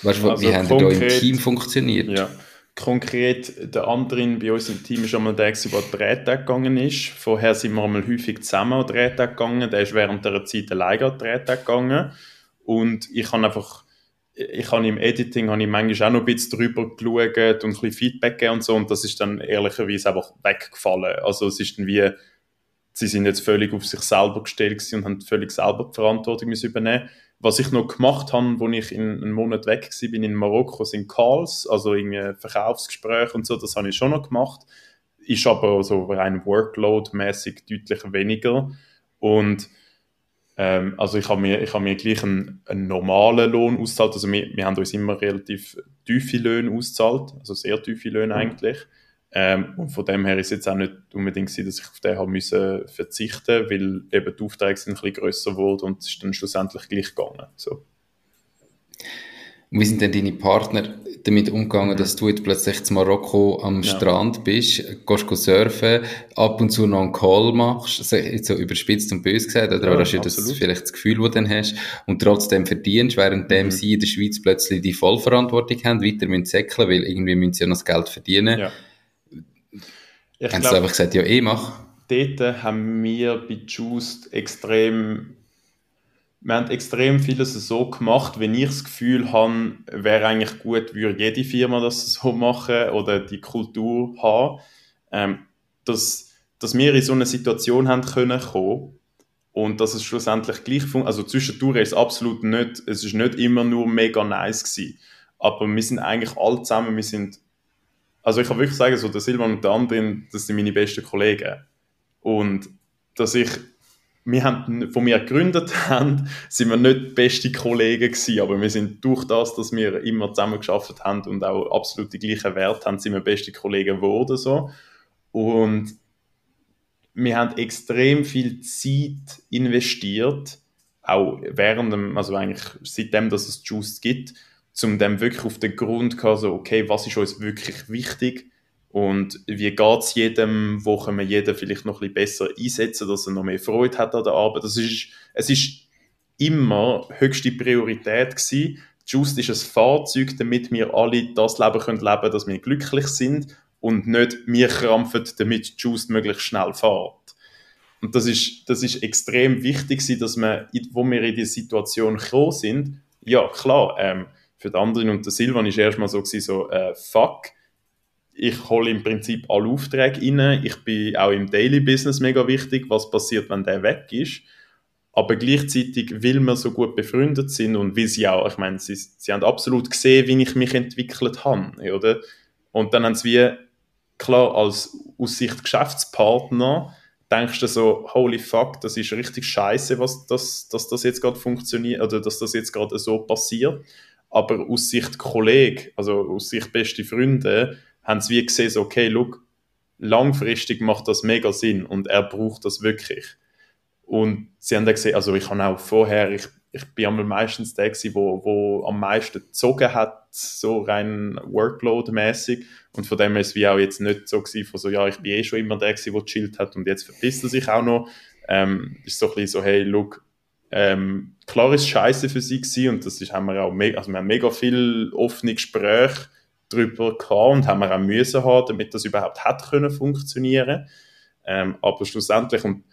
weißt, also wie haben wir da im Team funktioniert? Ja. Konkret, der andere bei uns im Team ist einmal der, der an die gegangen ist. Vorher sind wir einmal häufig zusammen an die gegangen. Der ist während der Zeit alleine an die gegangen. Und ich habe einfach ich habe im Editing habe ich manchmal auch noch ein bisschen drüber geschaut und ein bisschen Feedback gegeben und so und das ist dann ehrlicherweise einfach weggefallen. Also es ist dann wie, sie sind jetzt völlig auf sich selber gestellt und haben völlig selber die Verantwortung müssen übernehmen. Was ich noch gemacht habe, als ich in einem Monat weg war, bin in Marokko, sind Calls, also in Verkaufsgespräche und so, das habe ich schon noch gemacht. Ist aber so rein Workload-mäßig deutlich weniger und ähm, also ich habe mir, ich habe mir gleich einen, einen normalen Lohn ausgezahlt. Also wir, wir haben uns immer relativ tiefe Löhne ausgezahlt, also sehr tiefe Löhne mhm. eigentlich. Ähm, und von dem her ist es jetzt auch nicht unbedingt so, dass ich auf den habe müssen verzichten, weil eben die Aufträge sind ein bisschen grösser geworden und es ist dann schlussendlich gleich gegangen. So. Wie sind denn deine Partner damit umgegangen, dass du jetzt plötzlich zu Marokko am ja. Strand bist, gehst surfen, ab und zu noch einen Call machst, so überspitzt und böse gesagt, oder ja, hast du das vielleicht das Gefühl, das du dann hast, und trotzdem verdienst, währenddem mhm. sie in der Schweiz plötzlich die Vollverantwortung haben, weiter müssen säckeln, weil irgendwie müssen sie ja noch das Geld verdienen. Ja. Ich haben glaub, sie einfach gesagt, ja eh, mach. Dort haben wir bei Just extrem wir haben extrem vieles so gemacht, wenn ich das Gefühl habe, wäre eigentlich gut, würde jede Firma das so machen oder die Kultur haben, ähm, dass, dass wir in so eine Situation haben können kommen und dass es schlussendlich gleich funktioniert. Also zwischendurch ist absolut nicht, es ist nicht immer nur mega nice gewesen, aber wir sind eigentlich alle zusammen, wir sind, also ich kann wirklich sagen, so der Silvan und der andere, das sind meine besten Kollegen und dass ich wir haben, von wir gegründet haben, sind wir nicht die besten Kollegen gewesen, aber wir sind durch das, dass wir immer zusammen geschafft haben und auch absolut die gleichen Werte haben, sind wir beste Kollegen geworden so. Und wir haben extrem viel Zeit investiert, auch während dem, also eigentlich seitdem, dass es Juice gibt, um dem wirklich auf den Grund zu kommen, so, okay, was ist uns wirklich wichtig? Und wie geht es jedem, wo können wir jeden vielleicht noch ein bisschen besser einsetzen, dass er noch mehr Freude hat an der Arbeit. Das ist, es ist immer höchste Priorität gewesen. Just ist ein Fahrzeug, damit wir alle das Leben können leben dass wir glücklich sind und nicht wir krampfen, damit Just möglichst schnell fährt. Und das ist, das ist extrem wichtig gewesen, dass wir, wo wir in die Situation gekommen sind, ja klar, ähm, für die anderen und der Silvan ist erstmal so gewesen, so, äh, fuck, ich hole im Prinzip alle Aufträge rein. Ich bin auch im Daily Business mega wichtig, was passiert, wenn der weg ist. Aber gleichzeitig, weil wir so gut befreundet sind und wie sie auch, ich meine, sie, sie haben absolut gesehen, wie ich mich entwickelt habe, oder? Und dann haben sie wie, klar, als aus Sicht Geschäftspartner, denkst du so, holy fuck, das ist richtig scheiße, was das, dass das jetzt gerade funktioniert, oder dass das jetzt gerade so passiert. Aber aus Sicht Kollege, also aus Sicht beste Freunde, haben sie wie gesehen, so, okay, look, langfristig macht das mega Sinn und er braucht das wirklich. Und sie haben dann gesehen, also ich habe auch vorher, ich, ich bin einmal meistens der gewesen, wo, wo am meisten gezogen hat, so rein Workload-mäßig. Und von dem ist es wie auch jetzt nicht so gewesen, von so, ja, ich bin eh schon immer der gewesen, der chillt hat und jetzt verpisst er sich auch noch. Ähm, ist so ein bisschen so, hey, look, ähm, klar ist scheiße für sie gewesen und das ist, haben wir auch also wir haben mega viel offene Gespräche darüber gehabt und haben wir auch müssen haben, damit das überhaupt hat können funktionieren. Ähm, aber schlussendlich und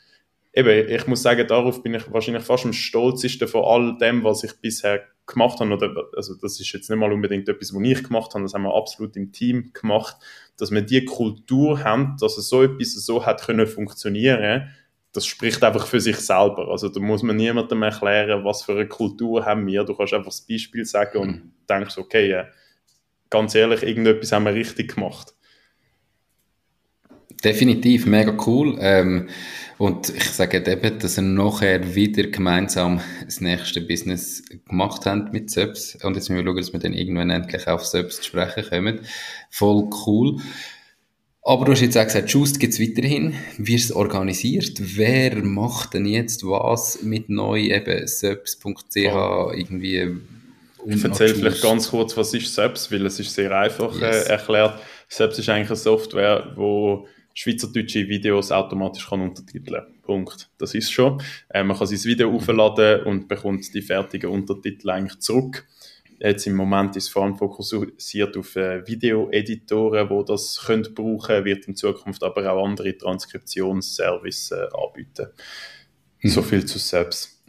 eben, ich muss sagen, darauf bin ich wahrscheinlich fast am stolzesten von all dem, was ich bisher gemacht habe. Oder, also das ist jetzt nicht mal unbedingt etwas, was ich gemacht habe, das haben wir absolut im Team gemacht, dass wir die Kultur haben, dass es so etwas so hat können funktionieren. Das spricht einfach für sich selber. Also da muss man niemandem erklären, was für eine Kultur haben wir. Du kannst einfach das Beispiel sagen und mhm. denkst, okay, ganz ehrlich, irgendetwas haben wir richtig gemacht. Definitiv, mega cool. Ähm, und ich sage eben, dass wir nachher wieder gemeinsam das nächste Business gemacht haben mit Subs. Und jetzt müssen wir schauen, dass wir dann irgendwann endlich auf Subs zu sprechen kommen. Voll cool. Aber du hast jetzt auch gesagt, Just gibt es weiterhin. Wie ist es organisiert? Wer macht denn jetzt was mit neu eben subs.ch oh. irgendwie? Ich erzähle vielleicht ganz kurz, was ist Subs, weil es ist sehr einfach äh, yes. äh, erklärt. Subs ist eigentlich eine Software, wo schweizerdeutsche Videos automatisch kann untertiteln Punkt. Das ist schon. Äh, man kann sein Video aufladen und bekommt die fertigen Untertitel eigentlich zurück. Jetzt im Moment ist es vor allem fokussiert auf äh, Video-Editoren, die das können brauchen wird in Zukunft aber auch andere Transkriptionsservices äh, anbieten. Mhm. So viel zu selbst.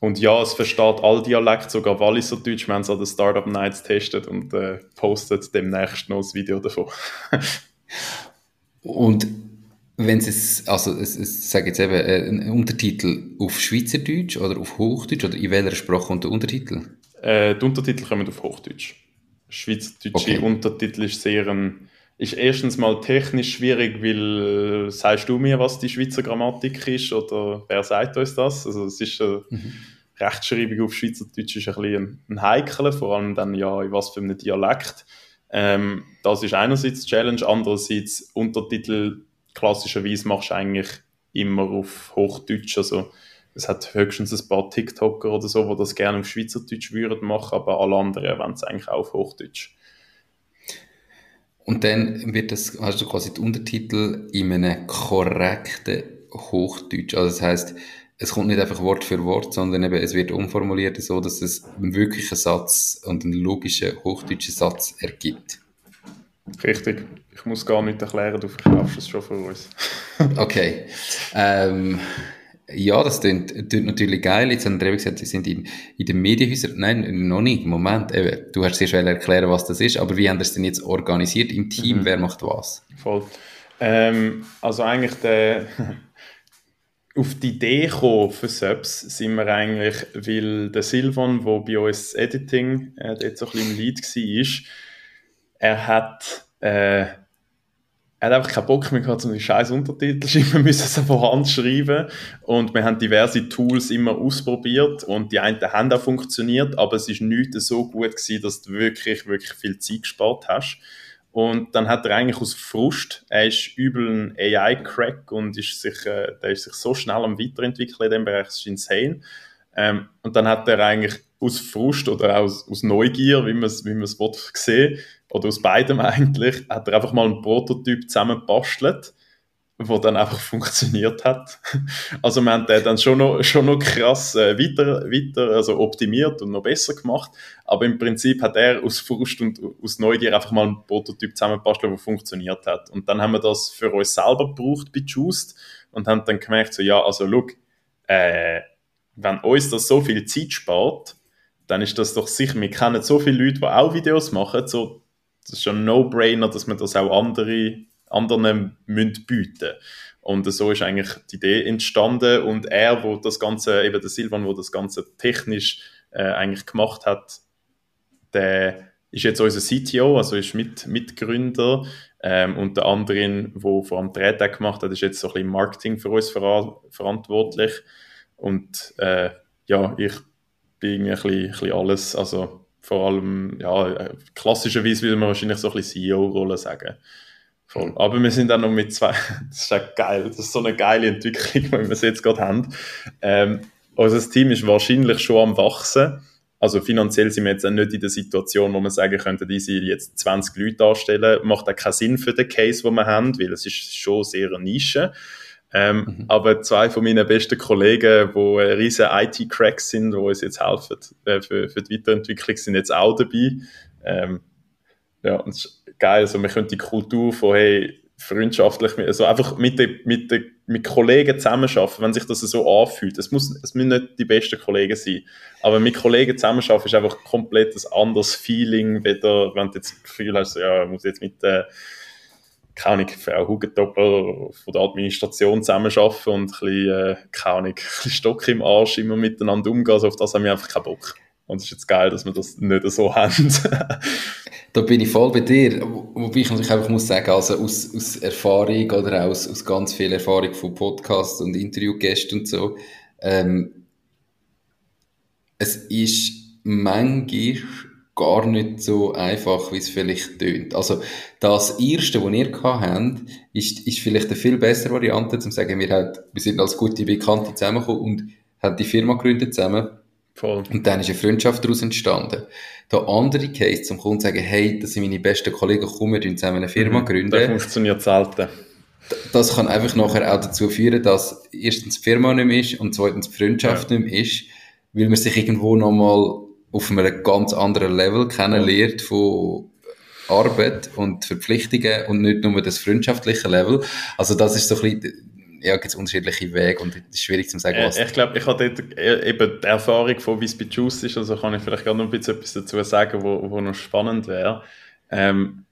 Und ja, es versteht all Dialekte, sogar Walliser Deutsch. Wir haben es an den Startup Nights testet und äh, postet demnächst noch ein Video davon. Und wenn es, also es, es sage jetzt eben, äh, ein Untertitel auf Schweizerdeutsch oder auf Hochdeutsch oder in welcher Sprache kommt der Untertitel? Äh, die Untertitel kommen auf Hochdeutsch. Schweizerdeutsche okay. Untertitel ist sehr ein, ist erstens mal technisch schwierig, weil äh, sagst du mir, was die Schweizer Grammatik ist oder wer sagt uns das? Also es ist äh, mhm. Rechtschreibung auf Schweizerdeutsch ist ein bisschen ein Heikel, vor allem dann ja in was für einem Dialekt. Ähm, das ist einerseits die Challenge, andererseits Untertitel klassischerweise machst du eigentlich immer auf Hochdeutsch. Also es hat höchstens ein paar TikToker oder so, die das gerne auf Schweizerdeutsch würden machen, aber alle anderen wollen es eigentlich auch auf Hochdeutsch. Und dann wird das, hast du quasi die Untertitel in einem korrekten Hochdeutsch. Also das heißt, es kommt nicht einfach Wort für Wort, sondern eben, es wird umformuliert so, dass es einen wirklichen Satz und einen logischen hochdeutschen Satz ergibt. Richtig. Ich muss gar nicht erklären, du verkaufst es schon für uns. okay. Ähm, ja, das klingt, klingt natürlich geil. Jetzt haben wir gesagt, sie sind in, in den Medienhäusern. Nein, noch nicht. Moment. Eben, du hast sehr schnell erklären, was das ist. Aber wie haben das denn jetzt organisiert im Team? Mhm. Wer macht was? Voll. Ähm, also eigentlich der auf die Idee gekommen für Subs sind wir eigentlich, weil der Silvan, der bei uns das Editing äh, dort so ein bisschen im Lead war, er hat, äh, er hat einfach keinen Bock mehr gehabt, so einen scheiß Untertitel zu schreiben, müssen es von Hand schreiben und wir haben diverse Tools immer ausprobiert und die einen haben auch funktioniert, aber es ist nicht so gut gewesen, dass du wirklich, wirklich viel Zeit gespart hast. Und dann hat er eigentlich aus Frust, er ist übel ein AI-Crack und ist sich, äh, der ist sich so schnell am Weiterentwickeln in dem Bereich, das ist insane. Ähm, und dann hat er eigentlich aus Frust oder aus, aus Neugier, wie man es wie man's sehen oder aus beidem eigentlich, hat er einfach mal einen Prototyp zusammengebastelt wo dann einfach funktioniert hat. Also wir haben den dann schon noch, schon noch krass äh, weiter, weiter also optimiert und noch besser gemacht, aber im Prinzip hat er aus Frust und aus Neugier einfach mal einen Prototyp zusammengebastelt, der funktioniert hat. Und dann haben wir das für uns selber gebraucht bei Just und haben dann gemerkt, so ja, also look, äh, wenn uns das so viel Zeit spart, dann ist das doch sicher, wir kennen so viele Leute, die auch Videos machen, so, das ist schon ein No-Brainer, dass man das auch andere anderen müssen bieten. Und so ist eigentlich die Idee entstanden und er, wo das Ganze, eben der Silvan, wo das Ganze technisch äh, eigentlich gemacht hat, der ist jetzt unser CTO, also ist mit, Mitgründer. Ähm, und der andere, wo vor allem Drehtag gemacht hat, ist jetzt so ein bisschen Marketing für uns ver verantwortlich und äh, ja, ich bin irgendwie ein bisschen, ein bisschen alles, also vor allem, ja, klassischerweise würde man wahrscheinlich so ein bisschen CEO-Rolle sagen. Voll. Aber wir sind dann noch mit zwei, das ist auch geil, das ist so eine geile Entwicklung, wie wir es jetzt gerade haben. Ähm, unser Team ist wahrscheinlich schon am Wachsen. Also finanziell sind wir jetzt auch nicht in der Situation, wo man sagen könnte, diese jetzt 20 Leute anstellen, macht auch keinen Sinn für den Case, den wir haben, weil es ist schon sehr eine Nische. Ähm, mhm. Aber zwei von meinen besten Kollegen, die riesen IT-Cracks sind, die uns jetzt helfen äh, für, für die Weiterentwicklung, sind jetzt auch dabei. Ähm, ja, und es ist geil. Also, wir können die Kultur von, hey, freundschaftlich, also einfach mit, de, mit, de, mit Kollegen zusammenarbeiten, wenn sich das so anfühlt. Es, muss, es müssen nicht die besten Kollegen sein, aber mit Kollegen zusammenarbeiten ist einfach komplett ein anderes Feeling, weder, wenn du jetzt das Gefühl hast, ja, ich muss jetzt mit äh, keine Ahnung, Frau Hugendoppler von der Administration zusammenarbeiten und ein bisschen, äh, keine Ahnung, ein bisschen Stock im Arsch immer miteinander umgehen, also auf das haben wir einfach keinen Bock. Und es ist jetzt geil, dass wir das nicht so haben. da bin ich voll bei dir. Wobei ich natürlich einfach muss sagen, also aus, aus Erfahrung oder auch aus, aus ganz viel Erfahrung von Podcasts und Interviewgästen und so, ähm, es ist manchmal gar nicht so einfach, wie es vielleicht tönt. Also, das erste, was ihr gehabt habt, ist, ist vielleicht eine viel bessere Variante, um zu sagen, wir, haben, wir sind als gute Bekannte zusammengekommen und haben die Firma gegründet zusammen Voll. Und dann ist eine Freundschaft daraus entstanden. Der andere Case, zum Kunden zu sagen, hey, das sind meine besten Kollegen, komm, wir zusammen eine Firma mhm, gründen. Das funktioniert selten. Das kann einfach nachher auch dazu führen, dass erstens die Firma nicht mehr ist und zweitens die Freundschaft ja. nicht mehr ist, weil man sich irgendwo nochmal auf einem ganz anderen Level kennenlernt von Arbeit und Verpflichtungen und nicht nur das freundschaftliche Level. Also das ist so ein bisschen ja, gibt es unterschiedliche Wege und es ist schwierig zu sagen, was. Äh, ich glaube, ich habe dort äh, eben die Erfahrung von, wie es bei Juice ist, also kann ich vielleicht gerade noch ein bisschen etwas dazu sagen, wo, wo noch spannend wäre. Ähm,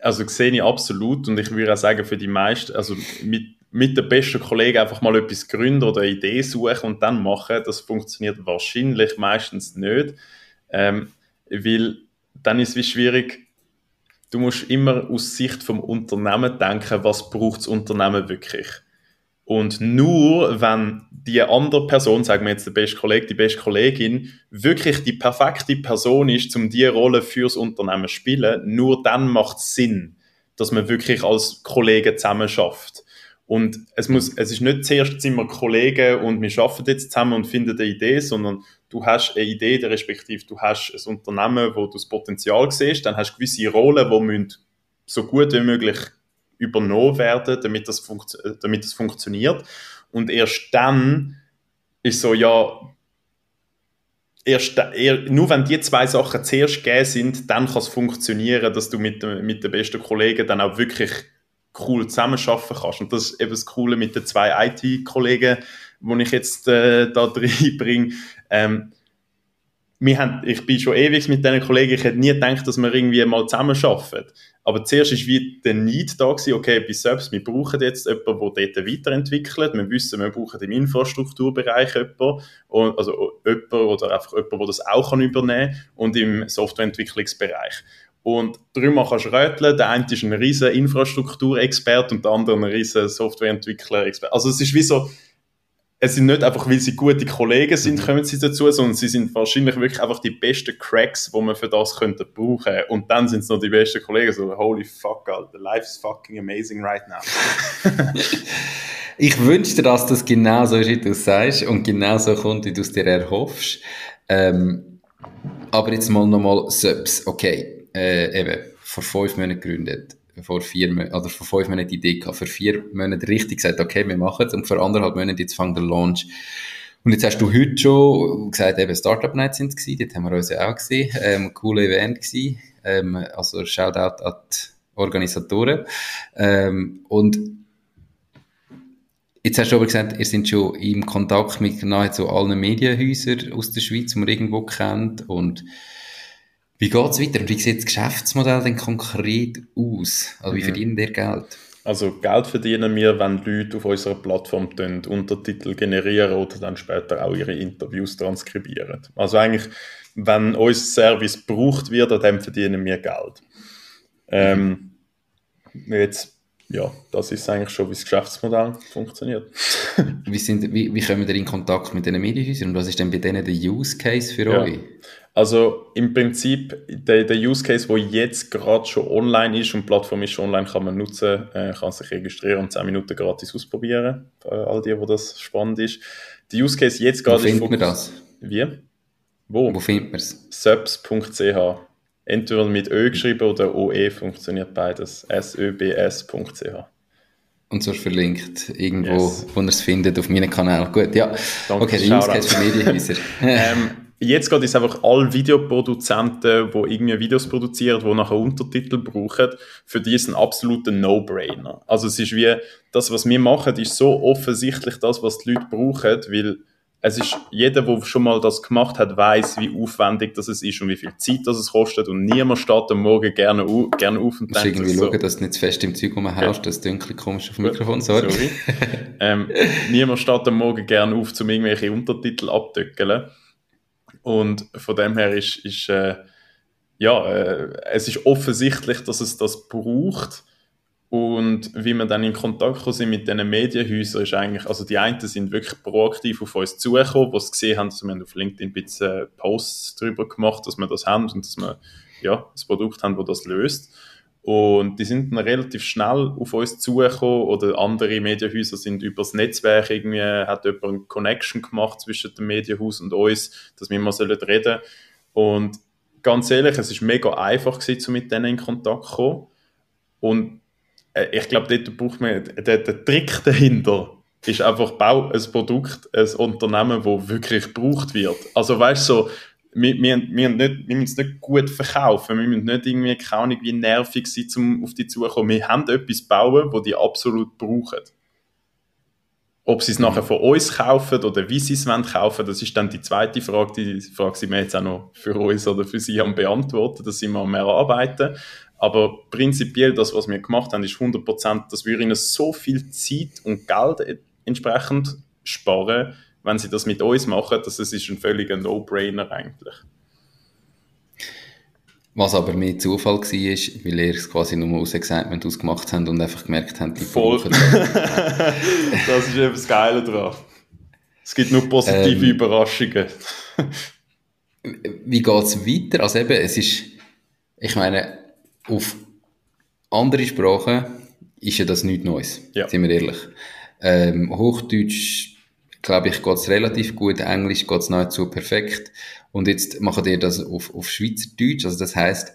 also sehe ich absolut und ich würde auch sagen, für die meisten, also mit, mit den besten Kollegen einfach mal etwas gründen oder eine Idee suchen und dann machen, das funktioniert wahrscheinlich meistens nicht, ähm, weil dann ist es wie schwierig, du musst immer aus Sicht vom Unternehmen denken, was braucht das Unternehmen wirklich. Und nur wenn die andere Person, sagen wir jetzt der beste Kollege, die beste Kollegin, wirklich die perfekte Person ist, um diese Rolle fürs Unternehmen zu spielen, nur dann macht es Sinn, dass man wirklich als Kollege zusammen schafft. Und es muss, es ist nicht zuerst sind wir Kollegen und wir arbeiten jetzt zusammen und finden eine Idee, sondern du hast eine Idee, respektive du hast ein Unternehmen, wo du das Potenzial siehst, dann hast du gewisse Rollen, die müssen so gut wie möglich übernommen werden, damit das, damit das funktioniert. Und erst dann ist so, ja, erst, nur wenn die zwei Sachen zuerst gegeben sind, dann kann es funktionieren, dass du mit, mit den besten Kollegen dann auch wirklich cool zusammenarbeiten kannst. Und das ist eben das Coole mit den zwei IT-Kollegen, die ich jetzt äh, da reinbringe. Ähm, wir haben, ich bin schon ewig mit diesen Kollegen, ich hätte nie gedacht, dass wir irgendwie mal zusammen arbeiten. Aber zuerst war wie der Need da gewesen, okay, bis selbst, wir brauchen jetzt jemanden, der dort weiterentwickelt. Wir wissen, wir brauchen im Infrastrukturbereich jemanden, also jemanden oder einfach jemanden, der das auch übernehmen kann und im Softwareentwicklungsbereich. Und drüber kannst du rätseln. Der eine ist ein riesen Infrastrukturexperte und der andere ein riesen Softwareentwickler-Experte. Also es ist wie so, es sind nicht einfach, weil sie gute Kollegen sind, mhm. kommen sie dazu, sondern sie sind wahrscheinlich wirklich einfach die besten Cracks, die man für das könnte brauchen. Und dann sind es noch die besten Kollegen, so holy fuck, Alter, life is fucking amazing right now. ich wünschte, dass das genau so ist, wie du sagst und genau so kommt, wie du es dir erhoffst. Ähm, aber jetzt mal nochmal Subs. Okay, äh, eben, vor fünf Monaten gegründet vor vier oder vor fünf Monaten die Idee gehabt, vor vier Monaten richtig gesagt, okay, wir machen es und vor anderthalb Monaten jetzt fängt der Launch. Und jetzt hast du heute schon gesagt, eben Startup Night sind es gewesen, dort haben wir uns ja auch gesehen, ähm, coole Event gewesen, ähm, also Shoutout an die Organisatoren. Ähm, und Jetzt hast du aber gesagt, ihr seid schon im Kontakt mit nahezu allen Medienhäusern aus der Schweiz, die man irgendwo kennt. Und wie geht es weiter und wie sieht das Geschäftsmodell denn konkret aus? Also wie mhm. verdienen ihr Geld? Also Geld verdienen wir, wenn Leute auf unserer Plattform Untertitel generieren oder dann später auch ihre Interviews transkribieren. Also eigentlich, wenn unser Service gebraucht wird, dann verdienen wir Geld. Ähm, jetzt ja, das ist eigentlich schon, wie das Geschäftsmodell funktioniert. wie, sind, wie, wie kommen wir in Kontakt mit den Medienhäusern und was ist denn bei denen der Use Case für ja. euch? Also im Prinzip, der, der Use Case, der jetzt gerade schon online ist und die Plattform ist schon online, kann man nutzen, äh, kann sich registrieren und 10 Minuten gratis ausprobieren, für all die, wo das spannend ist. Der Use Case jetzt gerade Wo findet man das? Wie? Wo? Wo findet man es? subs.ch. Entweder mit Ö geschrieben oder OE funktioniert beides. söbs.ch. Und so verlinkt irgendwo, yes. wo ihr es findet, auf meinem Kanal. Gut, ja. Danke, okay, der Use Case für Medienhäuser. ähm, jetzt geht es einfach alle Videoproduzenten, die irgendwie Videos produzieren, die nachher Untertitel brauchen, für die ist ein absoluter No-Brainer. Also es ist wie, das, was wir machen, ist so offensichtlich das, was die Leute brauchen, weil es ist, jeder, der schon mal das gemacht hat, weiß, wie aufwendig das ist und wie viel Zeit das es kostet und niemand steht am Morgen gerne, au, gerne auf und denkt irgendwie so. schauen, dass du nicht zu fest im Zeug rumhaust, ja. das dunkel komisch auf dem Mikrofon, sorry. sorry. ähm, niemand steht am Morgen gerne auf, um irgendwelche Untertitel abdöckeln. Und von dem her ist, ist äh, ja, äh, es ist offensichtlich, dass es das braucht. Und wie wir dann in Kontakt sind mit diesen Medienhäusern, ist eigentlich, also die einen sind wirklich proaktiv auf uns zugekommen, die es gesehen haben, also wir haben auf LinkedIn ein bisschen Posts darüber gemacht, dass wir das haben und dass wir ja, das Produkt haben, das das löst. Und die sind dann relativ schnell auf uns zugekommen oder andere Medienhäuser sind übers Netzwerk irgendwie, hat jemand eine Connection gemacht zwischen dem Medienhaus und uns, dass wir mal reden sollen Und ganz ehrlich, es ist mega einfach gewesen, mit denen in Kontakt zu kommen. Und äh, ich glaube, dort braucht man, der, der Trick dahinter ist einfach, bau ein Produkt, ein Unternehmen, das wirklich gebraucht wird. Also weißt du, so, wir, wir, nicht, wir müssen es nicht gut verkaufen, wir müssen nicht irgendwie, keine Ahnung, wie nervig sein, um auf die zukommen. Wir haben etwas bauen, das die absolut brauchen. Ob sie es nachher von uns kaufen oder wie sie es wollen kaufen, das ist dann die zweite Frage. Die Frage sind wir jetzt auch noch für uns oder für sie am beantworten. Da sind wir am erarbeiten. Aber prinzipiell, das, was wir gemacht haben, ist 100%, dass wir ihnen so viel Zeit und Geld entsprechend sparen, wenn sie das mit uns machen, dass es ist ein völliger No-Brainer eigentlich. Was aber mehr Zufall war, ist, weil ihr es quasi nur rausgesagt habt, es gemacht habt und einfach gemerkt habt, die Voll. das. das ist eben das Geile daran. Es gibt nur positive ähm, Überraschungen. wie geht es weiter? Also eben, es ist, ich meine, auf andere Sprachen ist ja das nichts Neues, ja. sind wir ehrlich. Ähm, Hochdeutsch glaube ich, geht es relativ gut. Englisch geht es nahezu perfekt. Und jetzt machen ihr das auf, auf Schweizerdeutsch. Also das heißt,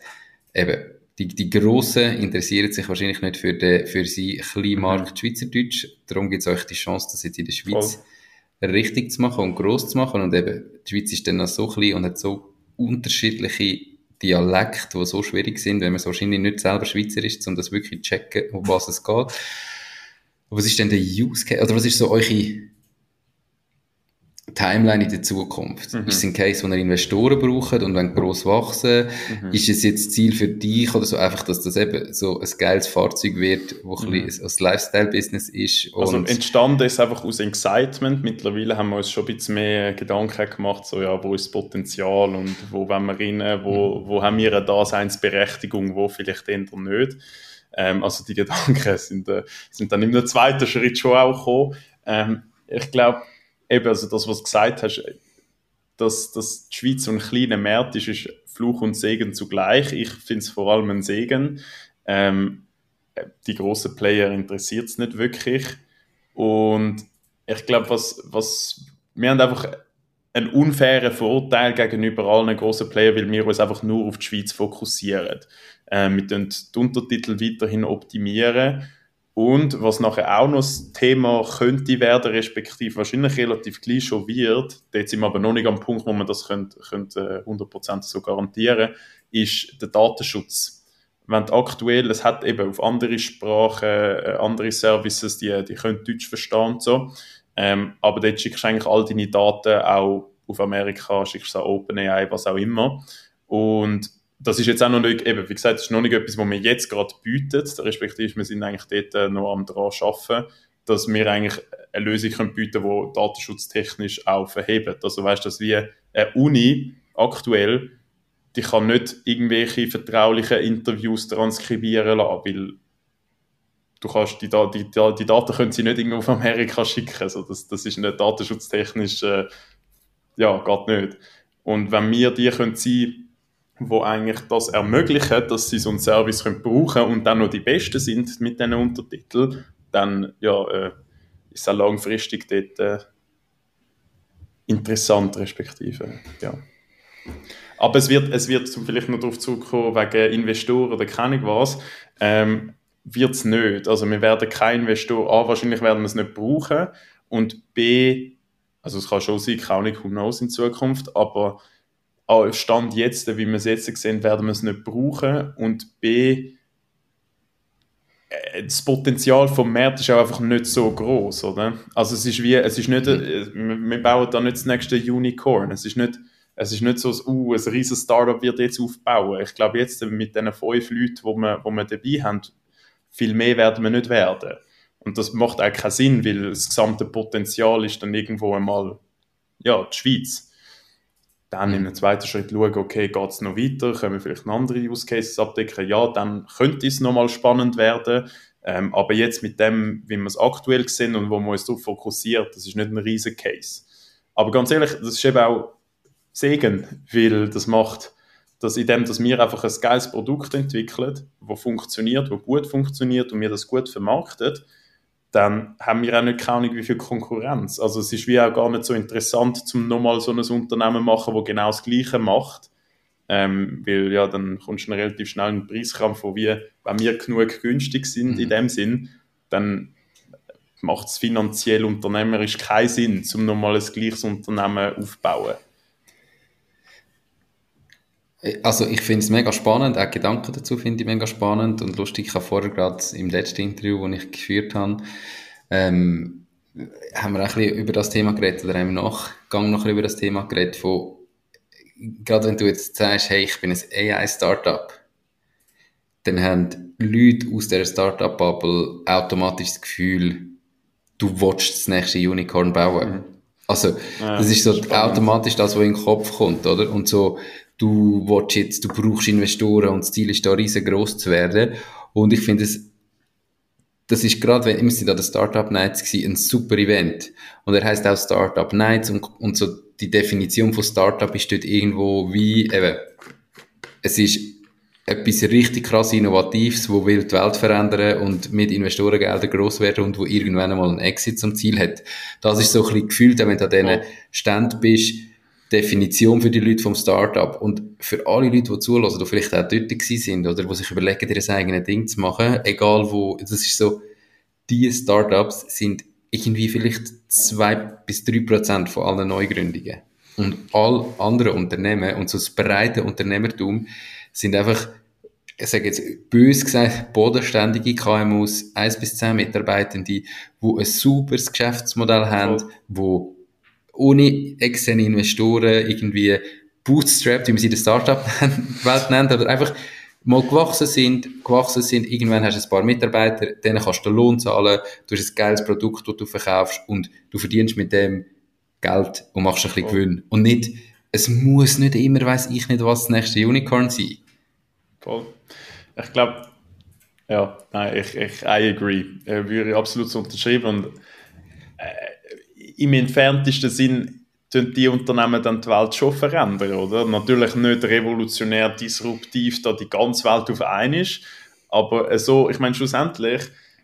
eben, die, die Grossen interessieren sich wahrscheinlich nicht für den für sie kleinen mhm. Markt Schweizerdeutsch. Darum gibt es euch die Chance, das jetzt in der Schweiz Voll. richtig zu machen und gross zu machen. Und eben, die Schweiz ist dann noch so klein und hat so unterschiedliche Dialekte, die so schwierig sind, wenn man so wahrscheinlich nicht selber Schweizer ist, um das wirklich zu checken, um was es geht. Aber was ist denn der Use Case? Oder was ist so eure Timeline in der Zukunft? Mhm. Ist es ein Case, wo ihr Investoren braucht und wenn gross wachsen? Mhm. Ist es jetzt Ziel für dich oder so einfach, dass das eben so ein geiles Fahrzeug wird, wo mhm. ein ein Lifestyle-Business ist? also entstanden ist einfach aus Excitement. Mittlerweile haben wir uns schon ein bisschen mehr Gedanken gemacht, so ja, wo ist das Potenzial und wo wollen wir rein, wo, mhm. wo haben wir eine Daseinsberechtigung, wo vielleicht eher nicht. Ähm, also die Gedanken sind, äh, sind dann im zweiten Schritt schon auch gekommen. Ähm, ich glaube, eben, also das, was du gesagt hast, dass, dass die Schweiz so ein kleiner Markt ist, ist Fluch und Segen zugleich. Ich finde es vor allem ein Segen. Ähm, die großen Player interessiert es nicht wirklich. Und ich glaube, was, was, wir haben einfach einen unfairen Vorteil gegenüber allen großen Playern, weil wir uns einfach nur auf die Schweiz fokussieren. Ähm, wir können die Untertitel weiterhin optimieren und was nachher auch noch das Thema könnte werden, respektive wahrscheinlich relativ gleich schon wird, dort sind wir aber noch nicht am Punkt, wo man das könnte, könnte 100% äh, so garantieren, ist der Datenschutz. Wenn aktuell, es hat eben auf andere Sprachen, äh, andere Services, die, die können Deutsch verstehen und so, ähm, aber dort schickst du eigentlich all deine Daten auch auf Amerika, schickst du an OpenAI, was auch immer. Und das ist jetzt auch noch nicht, eben, wie gesagt, das ist noch nicht etwas, was wir jetzt gerade bieten, respektive wir sind eigentlich dort äh, noch am dran arbeiten, dass wir eigentlich eine Lösung können bieten können, die datenschutztechnisch auch verhebt. Also weißt du, dass wie eine Uni aktuell, die kann nicht irgendwelche vertraulichen Interviews transkribieren lassen, weil du kannst die, die, die, die Daten können sie nicht irgendwo auf Amerika schicken. Also das, das ist nicht datenschutztechnisch, äh, ja, geht nicht. Und wenn wir die können sein, wo eigentlich das ermöglichen, dass sie so einen Service können brauchen und dann noch die Besten sind mit diesen Untertiteln, dann ja, äh, ist es langfristig dort äh, interessant, respektive. Ja. Aber es wird, es wird zum vielleicht noch darauf zurückkommen, wegen Investoren oder keine was, ähm, wird es nicht. Also wir werden kein Investor, A, wahrscheinlich werden wir es nicht brauchen und B, also es kann schon sein, keine Ahnung, who knows in Zukunft, aber Stand jetzt, wie wir es jetzt sehen, werden wir es nicht brauchen und B, äh, das Potenzial vom Markt ist auch einfach nicht so groß, oder? Also es ist wie, es ist nicht, mhm. wir bauen da nicht das nächste Unicorn. Es ist nicht, es ist nicht so, uh, ein riesiges Startup wird jetzt aufbauen. Ich glaube jetzt mit den fünf Leuten, die wir, die wir dabei haben, viel mehr werden wir nicht werden. Und das macht auch keinen Sinn, weil das gesamte Potenzial ist dann irgendwo einmal, ja, die Schweiz dann in einem zweiten Schritt schauen, okay, geht es noch weiter, können wir vielleicht noch andere Use Cases abdecken, ja, dann könnte es nochmal spannend werden, ähm, aber jetzt mit dem, wie wir es aktuell sehen und wo man uns darauf fokussiert, das ist nicht ein riesen Case. Aber ganz ehrlich, das ist eben auch Segen, weil das macht, dass in dem, dass wir einfach ein geiles Produkt entwickeln, das funktioniert, das gut funktioniert und wir das gut vermarktet, dann haben wir auch nicht keine Ahnung, wie viel Konkurrenz. Also es ist wie auch gar nicht so interessant, zum nochmal so ein Unternehmen machen, wo genau das Gleiche macht. Ähm, weil ja, dann kommst du relativ schnell in den Preiskampf, wo wir, wenn wir genug günstig sind mhm. in dem Sinn, dann macht es finanziell unternehmerisch keinen Sinn, um nochmal ein gleiches Unternehmen aufzubauen. Also ich finde es mega spannend, auch Gedanken dazu finde ich mega spannend und lustig. Ich habe vorher gerade im letzten Interview, das ich geführt habe, ähm, haben wir ein bisschen über das Thema geredet oder im Nachgang noch über das Thema geredet von, gerade wenn du jetzt sagst, hey, ich bin ein AI-Startup, dann haben Leute aus der Startup-Bubble automatisch das Gefühl, du willst das nächste Unicorn bauen. Mhm. Also, ja, das ist so spannend. automatisch das, was in den Kopf kommt, oder? Und so, du willst jetzt, du brauchst Investoren und das Ziel ist da riesengroß zu werden. Und ich finde es, das ist gerade, wenn wir sind an der Startup Nights gewesen, ein super Event. Und er heißt auch Startup Nights und, und so die Definition von Startup ist dort irgendwo wie, eben, es ist etwas richtig krass Innovatives, wo will die Welt verändern und mit Investorengeldern gross werden und wo irgendwann einmal einen Exit zum Ziel hat. Das ist so ein bisschen gefühlt, wenn du an diesen Stand bist, Definition für die Leute vom Startup und für alle Leute, die zulassen, die vielleicht auch dort sind oder die sich überlegen, ihr eigenes Ding zu machen, egal wo, das ist so, die Startups sind irgendwie vielleicht zwei bis drei Prozent von allen Neugründungen. Und all andere Unternehmen und so das breite Unternehmertum sind einfach, ich sage jetzt bös gesagt, bodenständige KMUs, eins bis zehn Mitarbeitende, die ein super Geschäftsmodell haben, wo ohne externe Investoren irgendwie bootstrapped, wie man sie in der Startup-Welt nennt, oder einfach mal gewachsen sind, gewachsen sind, irgendwann hast du ein paar Mitarbeiter, denen kannst du Lohn zahlen, du hast ein geiles Produkt, das du verkaufst und du verdienst mit dem Geld und machst ein bisschen. Gewinn. Und nicht, es muss nicht immer, weiß ich nicht, was das nächste Unicorn sein. Voll. Ich glaube, ja, nein, ich, ich I agree. Ich würde absolut so unterschreiben und äh, im entferntesten Sinn die Unternehmen dann die Welt schon verändern, oder? Natürlich nicht revolutionär, disruptiv, da die ganze Welt auf einen ist, aber so, ich meine, schlussendlich,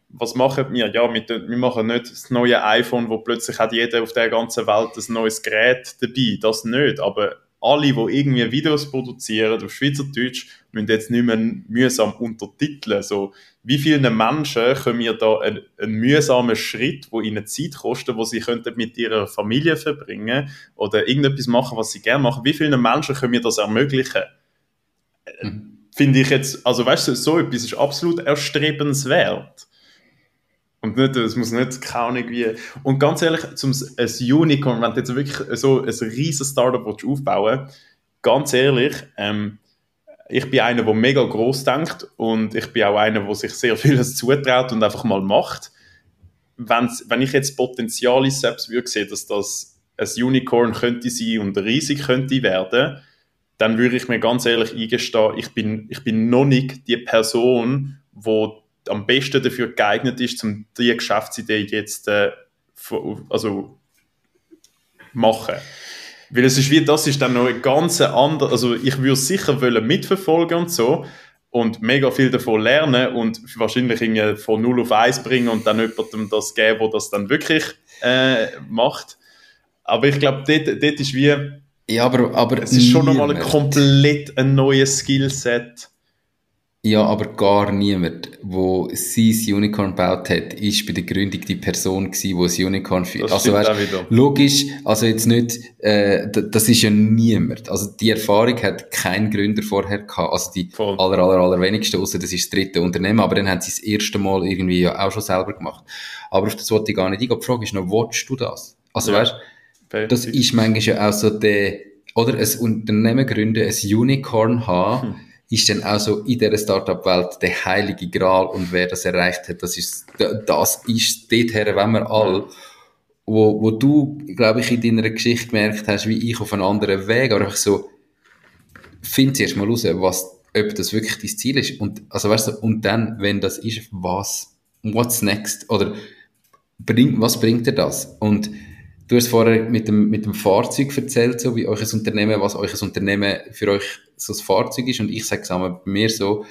was machen wir? Ja, wir, wir machen nicht das neue iPhone, wo plötzlich hat jeder auf der ganzen Welt ein neues Gerät dabei, das nicht, aber alle, die irgendwie Videos produzieren auf Schweizerdeutsch, müssen jetzt nicht mehr mühsam untertiteln. So, wie vielen Menschen können wir da einen, einen mühsamen Schritt, wo ihnen Zeit kostet, wo sie könnten mit ihrer Familie verbringen oder irgendetwas machen, was sie gerne machen, wie vielen Menschen können wir das ermöglichen? Mhm. Finde ich jetzt, also weißt du, so etwas ist absolut erstrebenswert. Und nicht, es muss nicht keine irgendwie. Und ganz ehrlich, zum ein Unicorn, wenn du jetzt wirklich so ein riesiges Startup aufbauen willst, ganz ehrlich, ähm, ich bin einer, der mega groß denkt und ich bin auch einer, der sich sehr vieles zutraut und einfach mal macht. Wenn's, wenn ich jetzt Potenzial in selbst würde sehen, dass das ein Unicorn könnte sein und riesig könnte werden, dann würde ich mir ganz ehrlich eingestehen, ich bin, ich bin noch nicht die Person, wo am besten dafür geeignet ist, um diese Geschäftsidee jetzt äh, also machen. Weil es ist wie, das ist dann noch ein ganz anderes, also ich würde sicher wollen mitverfolgen und so und mega viel davon lernen und wahrscheinlich irgendwie von 0 auf 1 bringen und dann jemandem das geben, der das dann wirklich äh, macht. Aber ich glaube, dort, dort ist wie, ja, aber, aber es ist schon nochmal ein komplett ein neues Skillset ja, aber gar niemand, der sein Unicorn gebaut hat, ist bei der Gründung die Person gewesen, die ein Unicorn führt. Also weißt, logisch, also jetzt nicht, äh, das ist ja niemand. Also die Erfahrung hat kein Gründer vorher gehabt, also die Voll. aller, aller, aller wenigsten, außer das ist das dritte Unternehmen, aber dann haben sie das erste Mal irgendwie ja auch schon selber gemacht. Aber auf das wollte ich gar nicht eingehen. Die Frage ist noch, willst du das? Also ja. weißt, das ist manchmal ja auch so der, oder ein Unternehmen gründen, ein Unicorn haben, hm ist dann auch so in dieser Startup-Welt der heilige Gral und wer das erreicht hat, das ist, das ist dorthin, wenn wir alle, wo, wo du, glaube ich, in deiner Geschichte gemerkt hast, wie ich auf einen anderen Weg, aber einfach so, find zuerst mal raus, was, ob das wirklich dein Ziel ist und, also weißt du, und dann, wenn das ist, was, what's next, oder bring, was bringt dir das? Und Du hast vorher mit dem, mit dem Fahrzeug erzählt, so wie ein Unternehmen, was euch ein Unternehmen für euch so ein Fahrzeug ist. Und ich sage es bei mir so,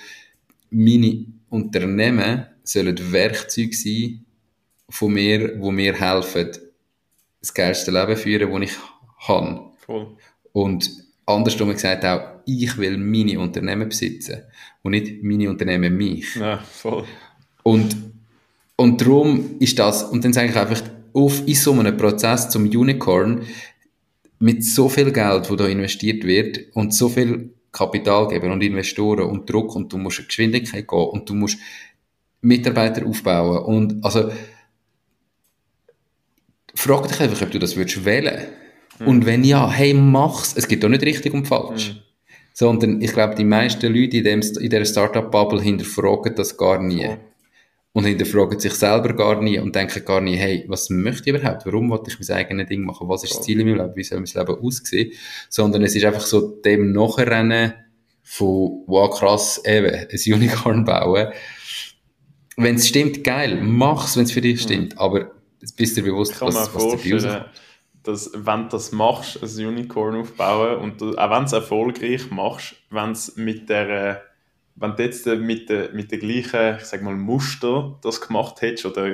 meine Unternehmen sollen Werkzeuge sein von mir, wo mir helfen, das geilste Leben führen, das ich habe. Voll. Und andersrum gesagt auch, ich will meine Unternehmen besitzen und nicht meine Unternehmen mich. Ja, voll. Und, und darum ist das, und dann sage ich einfach, auf, in so einem Prozess zum Unicorn mit so viel Geld, wo da investiert wird und so viel Kapital geben und Investoren und Druck und du musst eine Geschwindigkeit gehen und du musst Mitarbeiter aufbauen und also frag dich einfach, ob du das würdest wählen. Mhm. Und wenn ja, hey, mach's. Es gibt doch nicht richtig und falsch. Mhm. Sondern ich glaube, die meisten Leute in, dem, in dieser Startup-Bubble hinterfragen das gar nie. Oh und hinterfragen sich selber gar nie und denken gar nie, hey, was möchte ich überhaupt? Warum wollte ich mein eigenes Ding machen? Was ist das Ziel in meinem Leben? Wie soll mein Leben aussehen? Sondern es ist einfach so dem Nachrennen von, wow, krass, eben, ein Unicorn bauen. Wenn es stimmt, geil, mach's, wenn es für dich stimmt. Mhm. Aber bist du dir bewusst, was, was dir rauskommt dass wenn du das machst, ein Unicorn aufbauen und du, auch wenn du es erfolgreich machst, wenn es mit der wenn du jetzt äh, mit der, mit der gleichen, ich sag mal, Muster das gemacht hättest oder